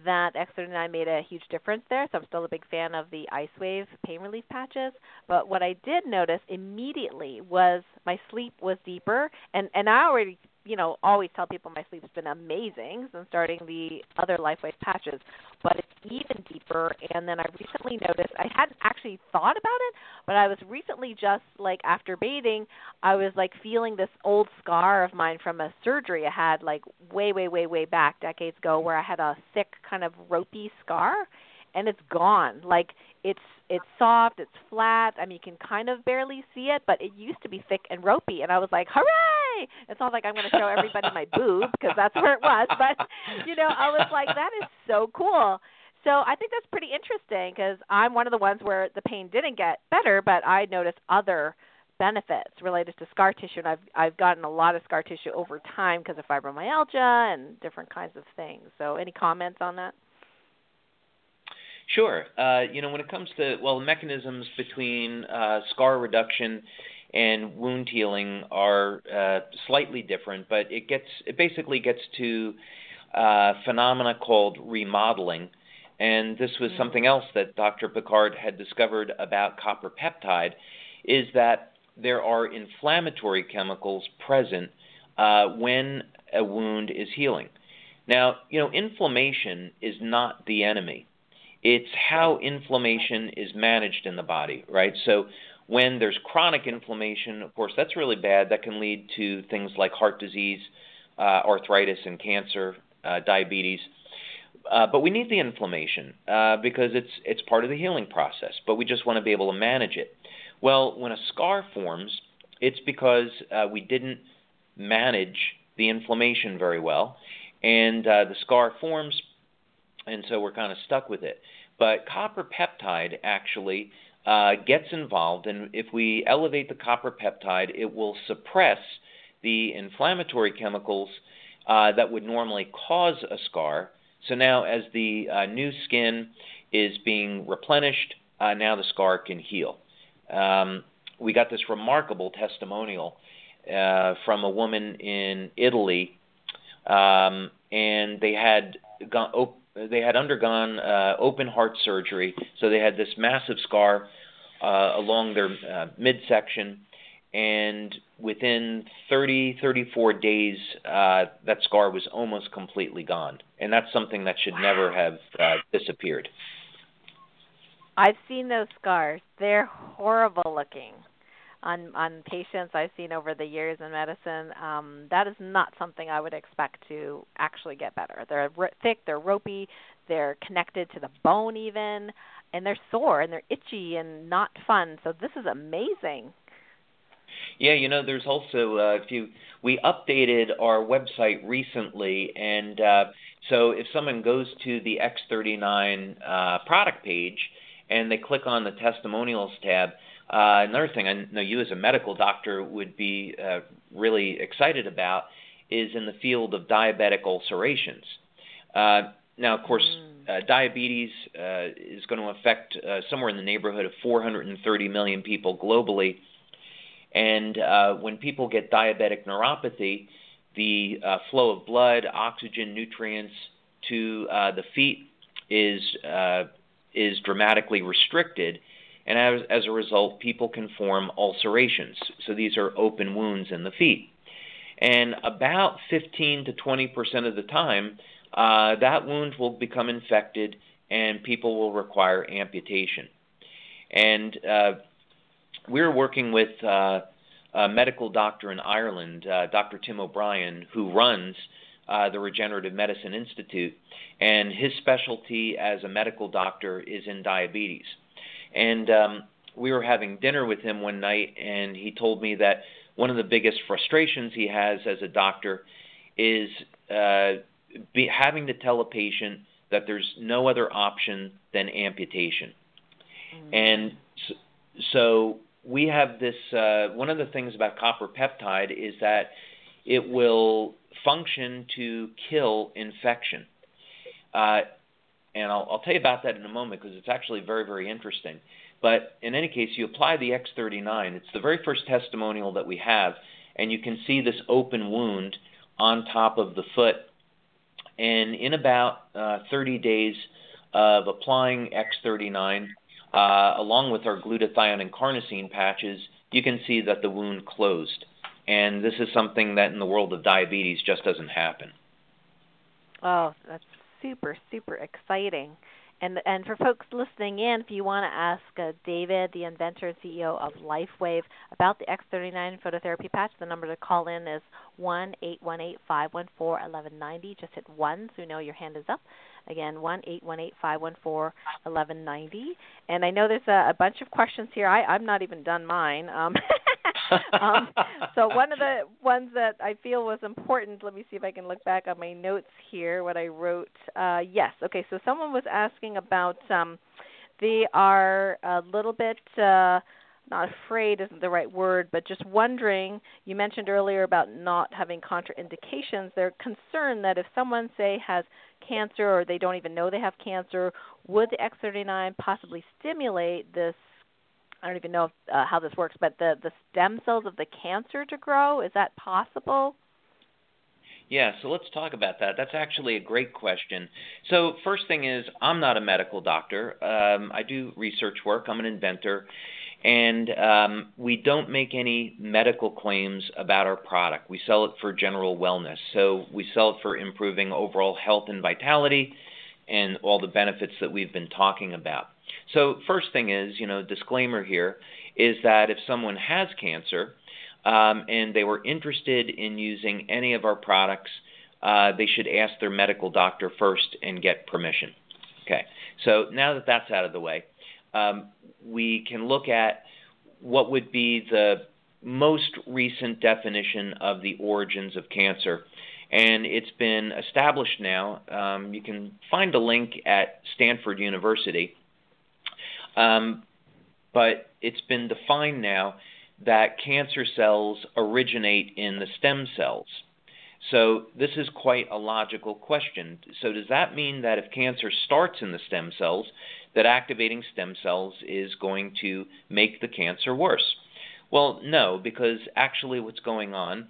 that X39 made a huge difference there. So I'm still a big fan of the Ice Wave pain relief patches. But what I did notice immediately was my sleep was deeper, and and I already you know, always tell people my sleep's been amazing since starting the other LifeWave patches, but it's even deeper. And then I recently noticed I hadn't actually thought about it, but I was recently just like after bathing, I was like feeling this old scar of mine from a surgery I had like way, way, way, way back decades ago, where I had a thick kind of ropey scar, and it's gone. Like it's it's soft, it's flat. I mean, you can kind of barely see it, but it used to be thick and ropey, and I was like, hooray! It's not like I'm going to show everybody my boob because that's where it was, but you know, I was like, that is so cool. So I think that's pretty interesting because I'm one of the ones where the pain didn't get better, but I noticed other benefits related to scar tissue, and I've I've gotten a lot of scar tissue over time because of fibromyalgia and different kinds of things. So any comments on that? Sure. Uh, you know, when it comes to well, mechanisms between uh, scar reduction and wound healing are uh, slightly different, but it gets it basically gets to a phenomena called remodeling, and this was mm-hmm. something else that Dr. Pickart had discovered about copper peptide, is that there are inflammatory chemicals present uh, when a wound is healing. Now, you know, inflammation is not the enemy it's how inflammation is managed in the body, right? So when there's chronic inflammation, of course, that's really bad. That can lead to things like heart disease, uh, arthritis, and cancer, uh, diabetes. Uh, but we need the inflammation uh, because it's it's part of the healing process. But we just want to be able to manage it. Well, when a scar forms, it's because uh, we didn't manage the inflammation very well, and uh, the scar forms and so we're kind of stuck with it. But copper peptide actually uh, gets involved, and if we elevate the copper peptide, it will suppress the inflammatory chemicals uh, that would normally cause a scar. So now, as the uh, new skin is being replenished, uh, now the scar can heal. Um, we got this remarkable testimonial uh, from a woman in Italy, um, and they had gone, op- they had undergone uh, open heart surgery, so they had this massive scar uh, along their uh, midsection, and within 30, 34 days, uh, that scar was almost completely gone, and that's something that should wow. never have uh, disappeared. I've seen those scars; they're horrible looking on on patients I've seen over the years in medicine, um, that is not something I would expect to actually get better. They're thick, they're ropey, they're connected to the bone even, and they're sore and they're itchy and not fun. So this is amazing. Yeah, you know, there's also uh, if you we updated our website recently, and uh, so if someone goes to the X39 uh, product page and they click on the testimonials tab, uh, another thing I know you as a medical doctor would be uh, really excited about is in the field of diabetic ulcerations. Uh, now, of course, mm. uh, diabetes uh, is going to affect uh, somewhere in the neighborhood of 430 million people globally. And uh, when people get diabetic neuropathy, the uh, flow of blood, oxygen, nutrients to uh, the feet is is dramatically restricted, and as, as a result, people can form ulcerations. So these are open wounds in the feet. And about 15 to 20 percent of the time, uh, that wound will become infected and people will require amputation. And uh, we're working with uh, a medical doctor in Ireland, uh, Dr. Tim O'Brien, who runs uh, the Regenerative Medicine Institute, and his specialty as a medical doctor is in diabetes. And um, we were having dinner with him one night, and he told me that one of the biggest frustrations he has as a doctor is uh, be, having to tell a patient that there's no other option than amputation. Mm-hmm. And so, so, we have this uh, one of the things about copper peptide is that it will function to kill infection. Uh, and I'll, I'll, tell you about that in a moment because it's actually very, very interesting. But in any case, you apply the X39. It's the very first testimonial that we have, and you can see this open wound on top of the foot and in about uh, 30 days of applying X39, uh, along with our glutathione and carnosine patches, you can see that the wound closed. And this is something that in the world of diabetes just doesn't happen. Oh, that's super, super exciting. And and for folks listening in, if you want to ask uh, David, the inventor and CEO of LifeWave, about the X39 phototherapy patch, the number to call in is one eight one eight five one four eleven ninety. Just hit one so you know your hand is up. Again, one eight one eight five one four eleven ninety. And I know there's a, a bunch of questions here. I I'm not even done mine. Um, um, so one of the ones that I feel was important. Let me see if I can look back on my notes here. What I wrote. Uh, yes. Okay. So someone was asking about. Um, they are a little bit. Uh, not afraid isn't the right word, but just wondering. You mentioned earlier about not having contraindications. They're concerned that if someone, say, has cancer or they don't even know they have cancer, would the X39 possibly stimulate this I don't even know if, uh, how this works, but the the stem cells of the cancer to grow is that possible? Yeah, so let's talk about that. That's actually a great question. So, first thing is, I'm not a medical doctor. Um, I do research work. I'm an inventor, and um, we don't make any medical claims about our product. We sell it for general wellness. So, we sell it for improving overall health and vitality, and all the benefits that we've been talking about. So, first thing is, you know, disclaimer here is that if someone has cancer um, and they were interested in using any of our products, uh, they should ask their medical doctor first and get permission. Okay, so now that that's out of the way, um, we can look at what would be the most recent definition of the origins of cancer. And it's been established now. Um, you can find a link at Stanford University um, but it's been defined now that cancer cells originate in the stem cells. So this is quite a logical question. So does that mean that if cancer starts in the stem cells, that activating stem cells is going to make the cancer worse? Well, no, because actually what's going on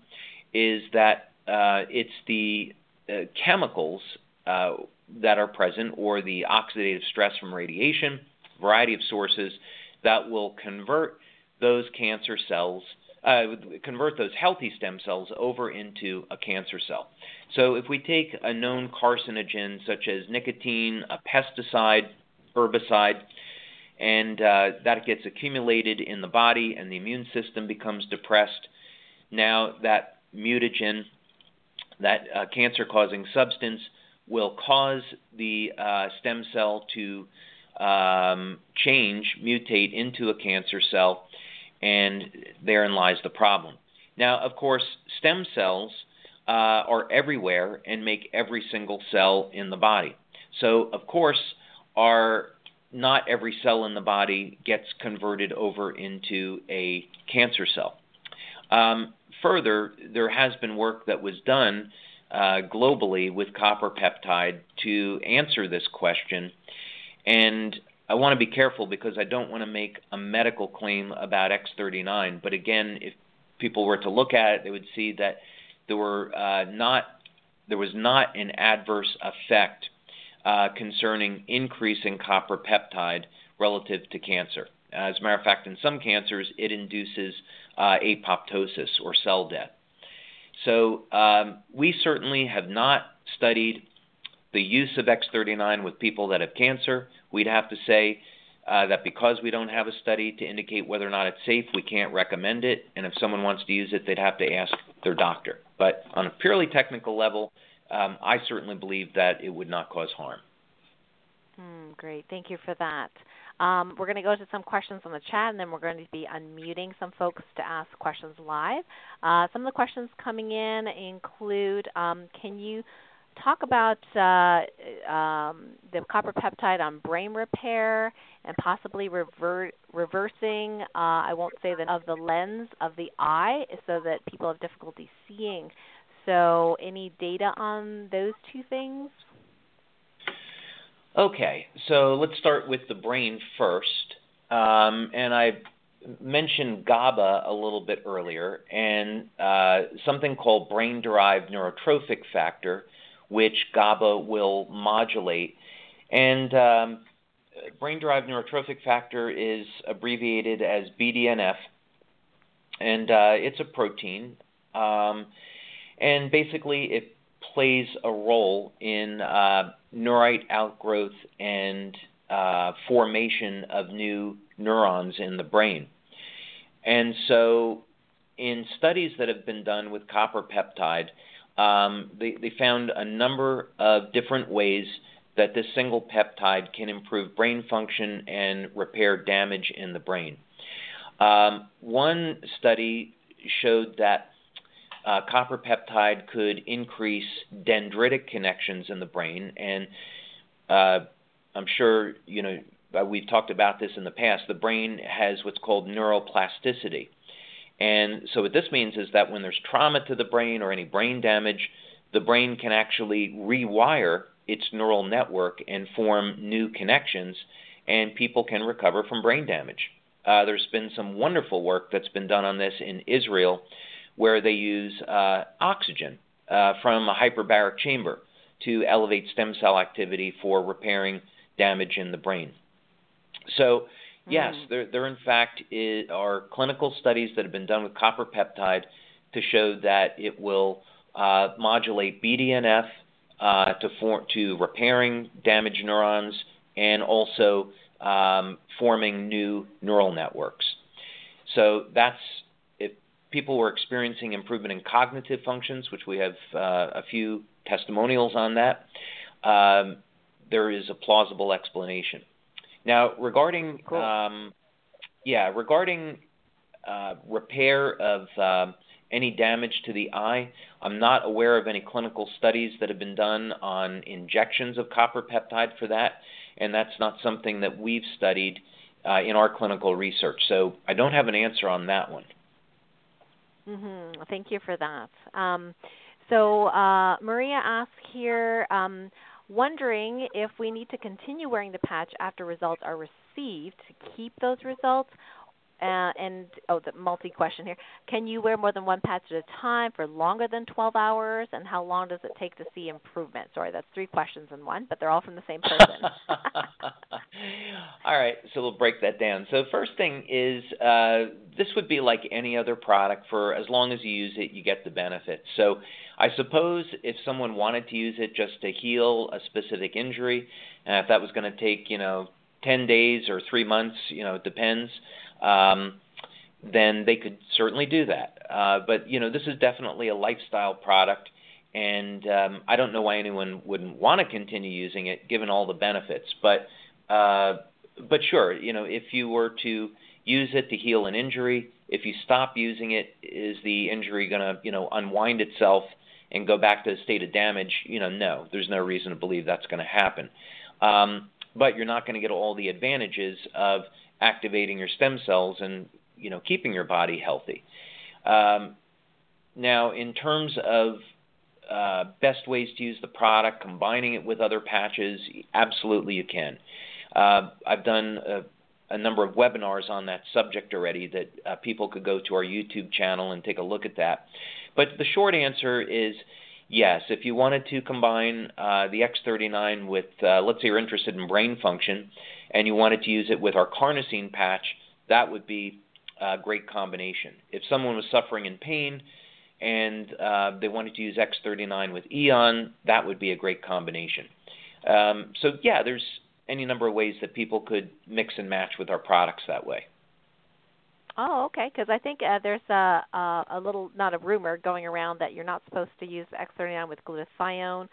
is that uh, it's the uh, chemicals uh, that are present or the oxidative stress from radiation variety of sources that will convert those cancer cells, uh, convert those healthy stem cells over into a cancer cell. So if we take a known carcinogen such as nicotine, a pesticide, herbicide, and uh, that gets accumulated in the body and the immune system becomes depressed, now that mutagen, that uh, cancer causing substance, will cause the uh, stem cell to um, change, mutate into a cancer cell, and therein lies the problem. Now, of course, stem cells uh, are everywhere and make every single cell in the body. So, of course, our not every cell in the body gets converted over into a cancer cell. Um, further, there has been work that was done uh, globally with copper peptide to answer this question. And I want to be careful because I don't want to make a medical claim about X39. But again, if people were to look at it, they would see that there were uh, not there was not an adverse effect uh, concerning increasing copper peptide relative to cancer. As a matter of fact, in some cancers, it induces uh, apoptosis or cell death. So um, we certainly have not studied the use of X39 with people that have cancer. We'd have to say uh, that because we don't have a study to indicate whether or not it's safe, we can't recommend it. And if someone wants to use it, they'd have to ask their doctor. But on a purely technical level, um, I certainly believe that it would not cause harm. Mm, great. Thank you for that. Um, we're going to go to some questions on the chat, and then we're going to be unmuting some folks to ask questions live. Uh, some of the questions coming in include um, Can you talk about uh, um, the copper peptide on brain repair and possibly reversing, uh, I won't say the, of the lens of the eye so that people have difficulty seeing? So, any data on those two things? Okay, so let's start with the brain first. Um, and I mentioned GABA a little bit earlier, and uh, something called brain derived neurotrophic factor, which GABA will modulate. And um, brain derived neurotrophic factor is abbreviated as BDNF, and uh, it's a protein. Um, and basically, it plays a role in uh, neurite outgrowth and uh, formation of new neurons in the brain. And so, in studies that have been done with copper peptide, um, they, they found a number of different ways that this single peptide can improve brain function and repair damage in the brain. Um, one study showed that uh, copper peptide could increase dendritic connections in the brain, and uh, I'm sure you know uh, we've talked about this in the past. The brain has what's called neuroplasticity, and so what this means is that when there's trauma to the brain or any brain damage, the brain can actually rewire its neural network and form new connections, and people can recover from brain damage. Uh, there's been some wonderful work that's been done on this in Israel where they use uh, oxygen uh, from a hyperbaric chamber to elevate stem cell activity for repairing damage in the brain. So, yes, mm. there, there in fact is, are clinical studies that have been done with copper peptide to show that it will uh, modulate BDNF uh, to, for, to repairing damaged neurons and also um, forming new neural networks. So that's if people were experiencing improvement in cognitive functions, which we have uh, a few testimonials on that, um, there is a plausible explanation. Now, regarding cool. um, yeah, regarding uh, repair of um, any damage to the eye, I'm not aware of any clinical studies that have been done on injections of copper peptide for that, and that's not something that we've studied uh, in our clinical research. So I don't have an answer on that one. Mm-hmm. Thank you for that. Um, so uh, Maria asks here, um, wondering if we need to continue wearing the patch after results are received to keep those results, uh, and oh, the multi question here. Can you wear more than one patch at a time for longer than 12 hours? And how long does it take to see improvement? Sorry, that's three questions in one, but they're all from the same person. all right, so we'll break that down. So, first thing is uh, this would be like any other product for as long as you use it, you get the benefits. So, I suppose if someone wanted to use it just to heal a specific injury, and if that was going to take, you know, 10 days or three months, you know, it depends um, then they could certainly do that. Uh, but you know, this is definitely a lifestyle product, and um, I don't know why anyone wouldn't want to continue using it given all the benefits. But uh, but sure, you know, if you were to use it to heal an injury, if you stop using it, is the injury going to you know unwind itself and go back to a state of damage? You know, no, there's no reason to believe that's going to happen. Um, but you're not going to get all the advantages of activating your stem cells and you know keeping your body healthy. Um, now, in terms of uh, best ways to use the product, combining it with other patches, absolutely you can. Uh, I've done a, a, number of webinars on that subject already that uh, people could go to our YouTube channel and take a look at that. But the short answer is yes. If you wanted to combine uh, the X39 with, uh, let's say you're interested in brain function, and you wanted to use it with our carnosine patch, that would be a great combination. If someone was suffering in pain, and uh, they wanted to use X39 with Aeon, that would be a great combination. Um, so yeah, there's any number of ways that people could mix and match with our products that way. Oh, okay. Because I think uh, there's a, a a little not a rumor going around that you're not supposed to use X39 with glutathione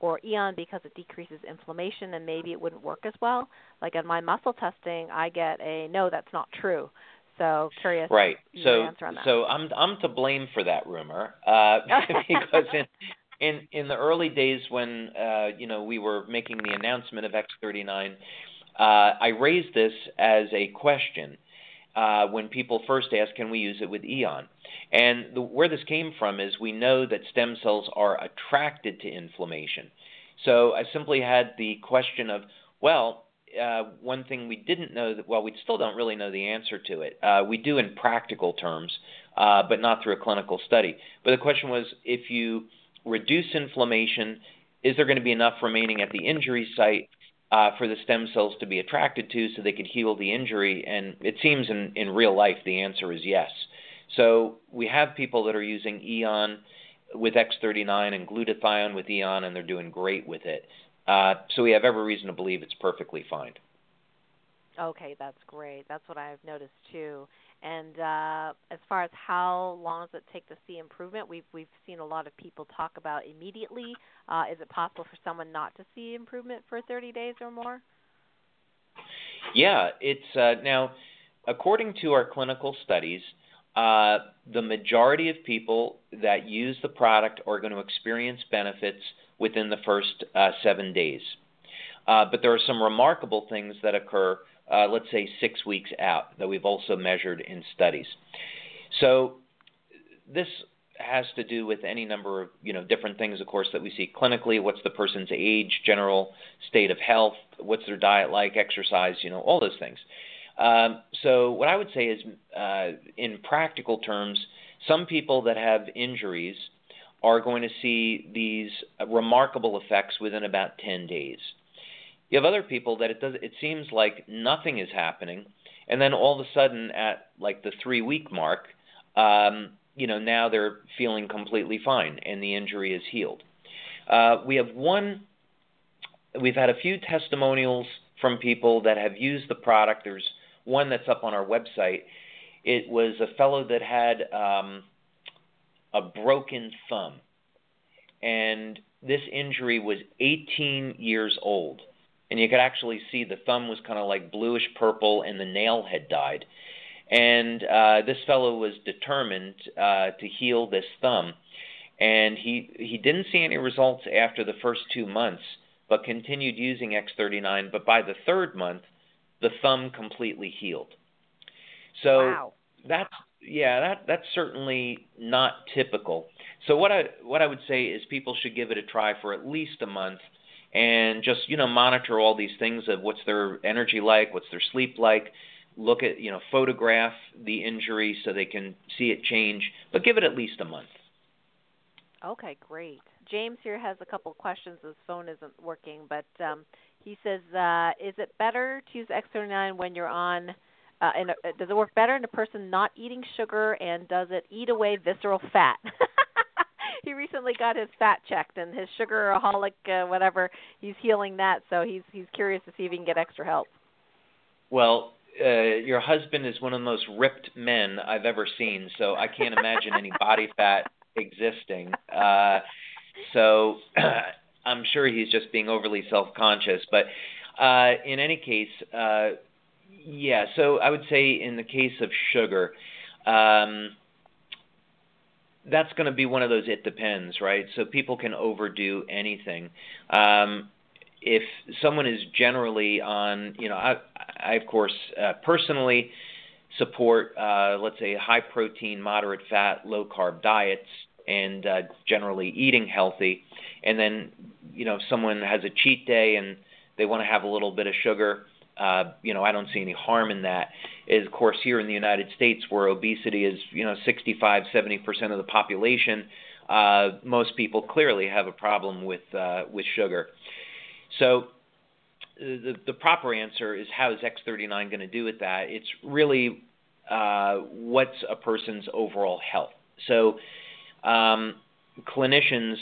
or Aeon because it decreases inflammation and maybe it wouldn't work as well. Like in my muscle testing, I get a no, that's not true. So curious. Right. So so I'm I'm to blame for that rumor uh, because in in in the early days when uh, you know we were making the announcement of X39, uh, I raised this as a question uh, when people first asked, "Can we use it with Aeon?" And the, where this came from is we know that stem cells are attracted to inflammation. So I simply had the question of, well, uh, one thing we didn't know that well we still don't really know the answer to it. Uh, we do in practical terms, uh, but not through a clinical study. But the question was if you reduce inflammation, is there going to be enough remaining at the injury site uh, for the stem cells to be attracted to so they could heal the injury? And it seems in, in real life the answer is yes. So we have people that are using Aeon with X39 and glutathione with Aeon, and they're doing great with it. Uh, so we have every reason to believe it's perfectly fine. Okay, that's great. That's what I've noticed too. And uh, as far as how long does it take to see improvement, we've we've seen a lot of people talk about immediately. Uh, is it possible for someone not to see improvement for 30 days or more? Yeah, it's uh, now according to our clinical studies, uh, the majority of people that use the product are going to experience benefits within the first uh, seven days. Uh, but there are some remarkable things that occur, uh, let's say six weeks out, that we've also measured in studies. So this has to do with any number of you know different things, of course, that we see clinically. What's the person's age, general state of health, what's their diet like, exercise, you know, all those things. Um, so what I would say is, uh, in practical terms, some people that have injuries are going to see these remarkable effects within about 10 days. You have other people that it does it seems like nothing is happening and then all of a sudden at like the 3 week mark um, you know now they're feeling completely fine and the injury is healed. Uh, we have one we've had a few testimonials from people that have used the product. There's one that's up on our website. It was a fellow that had um, a broken thumb. And this injury was 18 years old. And you could actually see the thumb was kind of like bluish purple and the nail had died. And uh, this fellow was determined uh, to heal this thumb. And he, he didn't see any results after the first two months, but continued using X39. But by the third month, the thumb completely healed. So wow. that's yeah, that that's certainly not typical. So what I what I would say is people should give it a try for at least a month and just, you know, monitor all these things of what's their energy like, what's their sleep like, look at, you know, photograph the injury so they can see it change, but give it at least a month. Okay, great. James here has a couple questions. His phone isn't working, but um, he says, uh, "Is it better to use X39 when you're on uh, and does it work better in a person not eating sugar, and does it eat away visceral fat? he recently got his fat checked, and his sugaraholic, uh, whatever, he's healing that. So he's he's curious to see if he can get extra help. Well, uh, your husband is one of the most ripped men I've ever seen, so I can't imagine any body fat existing. Uh, so I'm sure he's just being overly self-conscious. But uh, in any case, uh, yeah, so I would say in the case of sugar, um, that's going to be one of those it depends, right? So people can overdo anything. Um, if someone is generally on, you know, I, I of course uh, personally support, uh, let's say, high protein, moderate fat, low carb diets and uh, generally eating healthy. And then, you know, if someone has a cheat day and they want to have a little bit of sugar, uh, you know, I don't see any harm in that. Is of course here in the United States, where obesity is, you know, 65, 70 percent of the population, uh, most people clearly have a problem with uh, with sugar. So the, the proper answer is how is X39 going to do with that? It's really uh, what's a person's overall health. So um, clinicians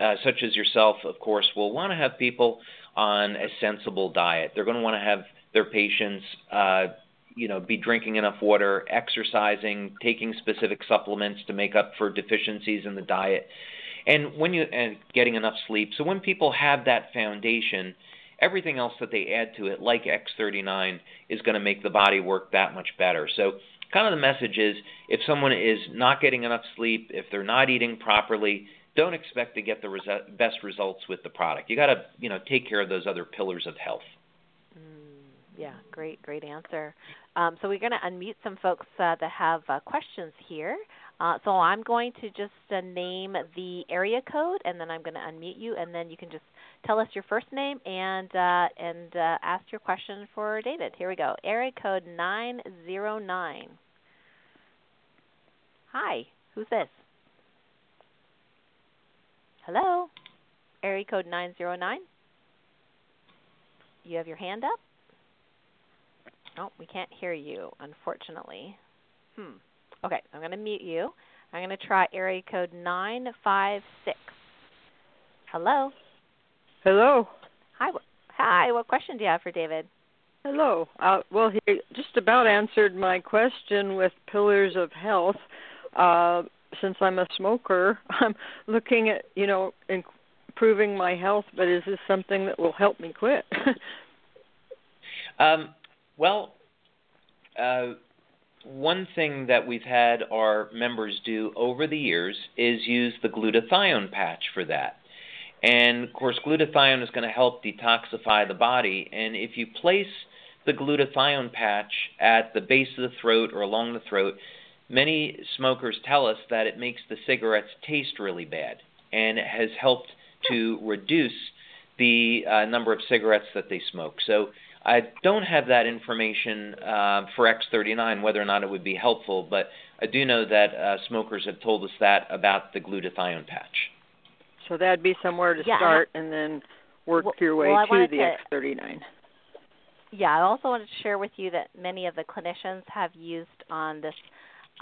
uh, such as yourself, of course, will want to have people on a sensible diet. They're going to want to have their patients, uh, you know, be drinking enough water, exercising, taking specific supplements to make up for deficiencies in the diet, and when you and getting enough sleep. So when people have that foundation, everything else that they add to it, like X39, is going to make the body work that much better. So kind of the message is if someone is not getting enough sleep, if they're not eating properly, don't expect to get the res- best results with the product. You got to, you know, take care of those other pillars of health. Mm, yeah, great, great answer. Um, so we're going to unmute some folks uh, that have uh, questions here. Uh, so I'm going to just uh, name the area code, and then I'm going to unmute you, and then you can just tell us your first name and uh, and uh, ask your question for David. Here we go. Area code nine zero nine. Hi, who's this? Hello? Area code 909? You have your hand up? Oh, we can't hear you, unfortunately. Hmm. Okay, I'm going to mute you. I'm going to try area code 956. Hello? Hello. Hi. Hi, what question do you have for David? Hello. Uh, well, he just about answered my question with pillars of health. Uh, since I'm a smoker, I'm looking at you know improving my health. But is this something that will help me quit? um, well, uh, one thing that we've had our members do over the years is use the glutathione patch for that. And of course, glutathione is going to help detoxify the body. And if you place the glutathione patch at the base of the throat or along the throat, many smokers tell us that it makes the cigarettes taste really bad and it has helped to reduce the uh, number of cigarettes that they smoke. So I don't have that information uh, for X39, whether or not it would be helpful, but I do know that uh, smokers have told us that about the glutathione patch. So that'd be somewhere to yeah. start and then work well, your way well, to the to, X39. Yeah, I also wanted to share with you that many of the clinicians have used on this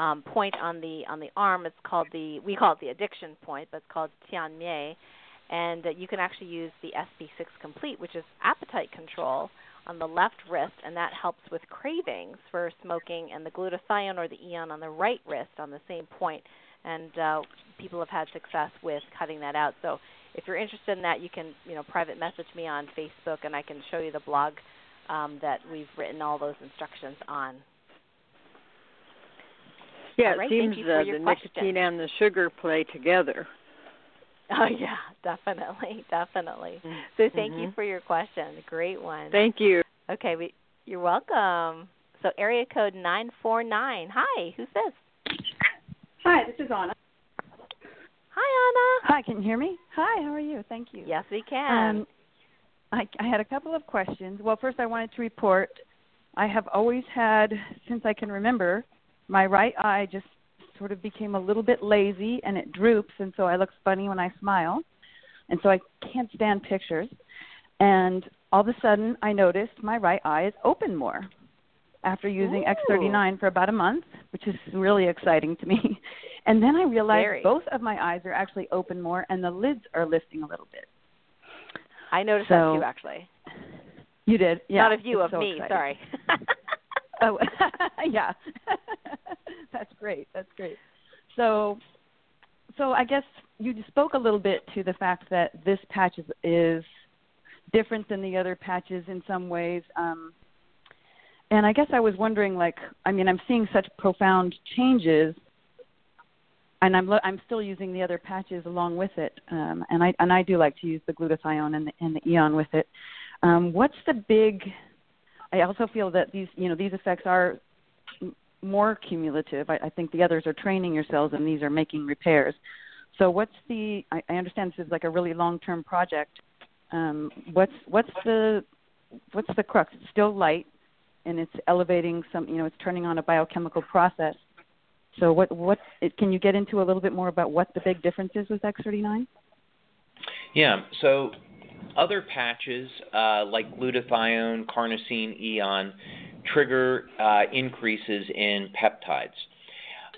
um, point on the on the arm. It's called the we call it the addiction point, but it's called Tian Mei, and uh, you can actually use the SP6 Complete, which is appetite control, on the left wrist, and that helps with cravings for smoking, and the glutathione or the Aeon on the right wrist on the same point, and uh, people have had success with cutting that out. So if you're interested in that, you can you know private message me on Facebook, and I can show you the blog um, that we've written all those instructions on. Yeah, right, it seems uh, the question. nicotine and the sugar play together. Oh yeah, definitely, definitely. So thank mm-hmm. you for your question. Great one. Thank you. Okay, we, you're welcome. So area code nine four nine. Hi, who's this? Hi, this is Anna. Hi, Anna. Hi, can you hear me? Hi, how are you? Thank you. Yes, we can. Um, I, I had a couple of questions. Well, first, I wanted to report I have always had, since I can remember, my right eye just sort of became a little bit lazy and it droops, and so I look funny when I smile. And so I can't stand pictures. And all of a sudden, I noticed my right eye is open more after using Ooh. X39 for about a month, which is really exciting to me. And then I realized Very. both of my eyes are actually open more and the lids are lifting a little bit. I noticed so, that too, actually. You did, yeah. Not of you, of so me. exciting. Sorry. oh, yeah. That's great. That's great. So, so I guess you spoke a little bit to the fact that this patch is, is different than the other patches in some ways. Um, and I guess I was wondering, like, I mean, I'm seeing such profound changes, and I'm lo- I'm still using the other patches along with it, um, and I and I do like to use the glutathione and the, and the Aeon with it. Um, what's the big? I also feel that these you know these effects are more cumulative. I, I think the others are training your cells, and these are making repairs. So what's the? I, I understand this is like a really long-term project. Um, what's what's the what's the crux? It's still light, and it's elevating some. You know, it's turning on a biochemical process. So what what can you get into a little bit more about what the big difference is with X39? Yeah. So other patches uh, like glutathione, carnosine, Aeon trigger uh, increases in peptides.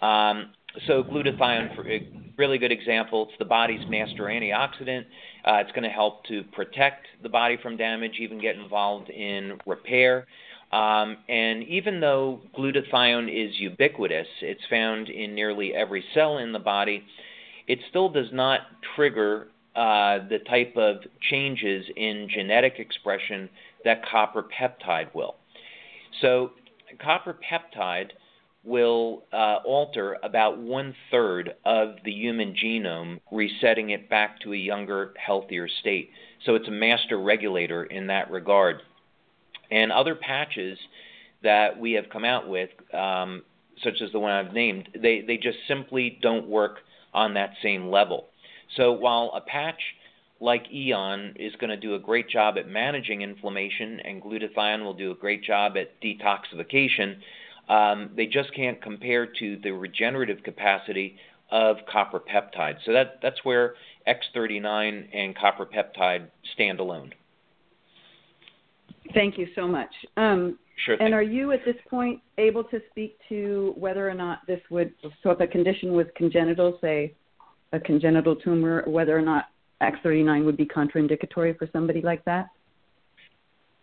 Um, so glutathione, for a really good example, it's the body's master antioxidant. Uh, it's going to help to protect the body from damage, even get involved in repair. Um, and even though glutathione is ubiquitous, it's found in nearly every cell in the body, it still does not trigger uh, the type of changes in genetic expression that copper peptide will. So, copper peptide will uh, alter about one third of the human genome, resetting it back to a younger, healthier state. So, it's a master regulator in that regard. And other patches that we have come out with, um, such as the one I've named, they, they just simply don't work on that same level. So while a patch like Aeon is going to do a great job at managing inflammation, and glutathione will do a great job at detoxification, um, they just can't compare to the regenerative capacity of copper peptide. So that, that's where X39 and copper peptide stand alone. Thank you so much. Um, sure. And are you at this point able to speak to whether or not this would, so if a condition was congenital, say a congenital tumor, whether or not X39 would be contraindicatory for somebody like that?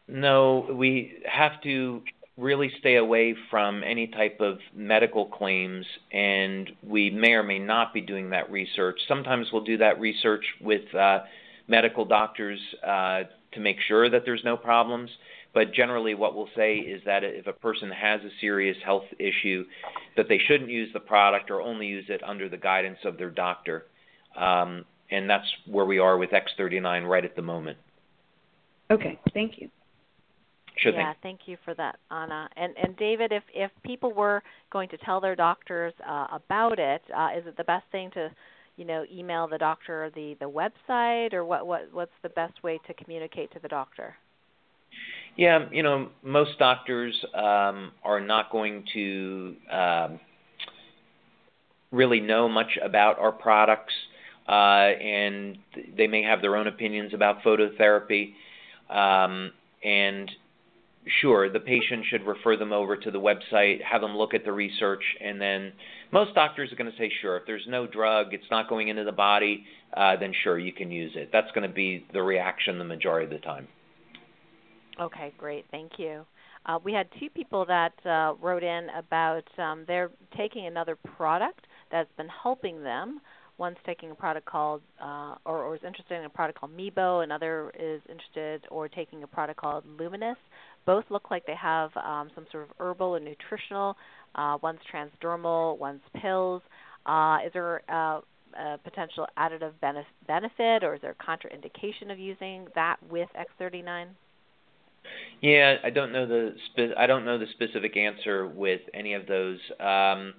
No, we have to really stay away from any type of medical claims, and we may or may not be doing that research. Sometimes we'll do that research with uh, medical doctors uh, to make sure that there's no problems. But generally, what we'll say is that if a person has a serious health issue, that they shouldn't use the product or only use it under the guidance of their doctor. Um, and that's where we are with X39 right at the moment. Okay, thank you. Sure yeah, thing. thank you for that, Anna. And and David, if if people were going to tell their doctors uh, about it, uh, is it the best thing to, you know, email the doctor the the website, or what what what's the best way to communicate to the doctor? Yeah, you know, most doctors um, are not going to um, really know much about our products, uh, and they may have their own opinions about phototherapy. Um, and sure, the patient should refer them over to the website, have them look at the research, and then most doctors are going to say, sure, if there's no drug, it's not going into the body, uh, then sure, you can use it. That's going to be the reaction the majority of the time. Okay, great. Thank you. Uh, we had two people that uh, wrote in about um, they're taking another product that's been helping them. One's taking a product called, uh, or, or is interested in a product called Mebo. Another is interested or taking a product called Luminous. Both look like they have um, some sort of herbal and nutritional. Uh, one's transdermal, one's pills. Uh, is there uh, a potential additive benefit, or is there a contraindication of using that with X39? Yeah, I don't know the spe- I don't know the specific answer with any of those. Um,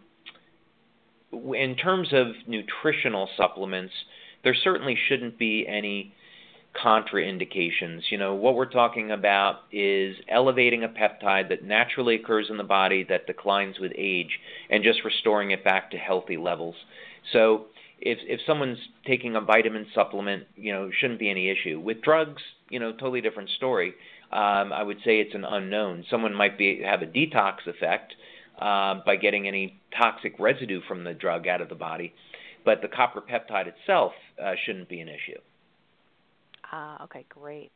in terms of nutritional supplements, there certainly shouldn't be any contraindications. You know, what we're talking about is elevating a peptide that naturally occurs in the body that declines with age and just restoring it back to healthy levels. So, if if someone's taking a vitamin supplement, you know, shouldn't be any issue. With drugs, you know, totally different story. Um, I would say it's an unknown. Someone might be have a detox effect uh, by getting any toxic residue from the drug out of the body, but the copper peptide itself uh, shouldn't be an issue. Ah, okay, great.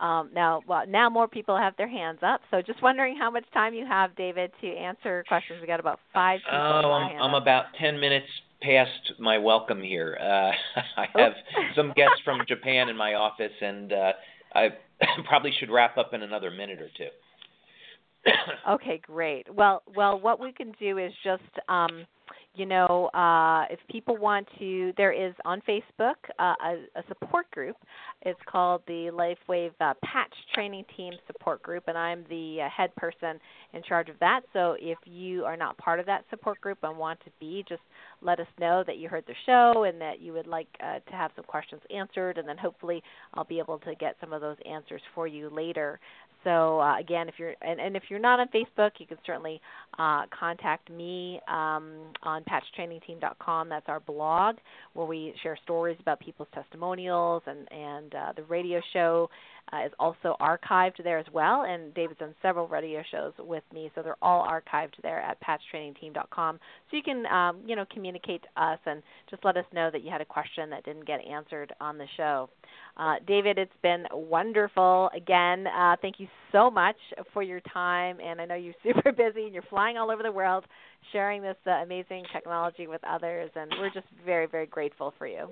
Um, now, well, now more people have their hands up. So, just wondering how much time you have, David, to answer questions. We got about five people. Oh, I'm, I'm about ten minutes past my welcome here. Uh, I have some guests from Japan in my office, and uh, I probably should wrap up in another minute or two. okay, great. Well, well, what we can do is just um, you know, uh, if people want to, there is on Facebook uh, a, a, support group. It's called the LifeWave uh, Patch Training Team Support Group, and I'm the uh, head person in charge of that. So if you are not part of that support group and want to be, just let us know that you heard the show and that you would like uh, to have some questions answered, and then hopefully I'll be able to get some of those answers for you later. So uh, again, if you're and, and, if you're not on Facebook, you can certainly uh, contact me um, on patchtrainingteam.com. That's our blog where we share stories about people's testimonials and and uh, the radio show uh, is also archived there as well. And David's done several radio shows with me, so they're all archived there at patchtrainingteam.com. So you can, um, you know, communicate to us and just let us know that you had a question that didn't get answered on the show. Uh, David, it's been wonderful. Again, uh, thank you so much for your time. And I know you're super busy and you're flying all over the world sharing this uh, amazing technology with others. And we're just very, very grateful for you.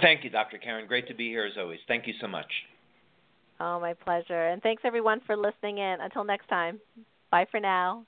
Thank you, Dr. Karen. Great to be here as always. Thank you so much. Oh, my pleasure. And thanks everyone for listening in. Until next time. Bye for now.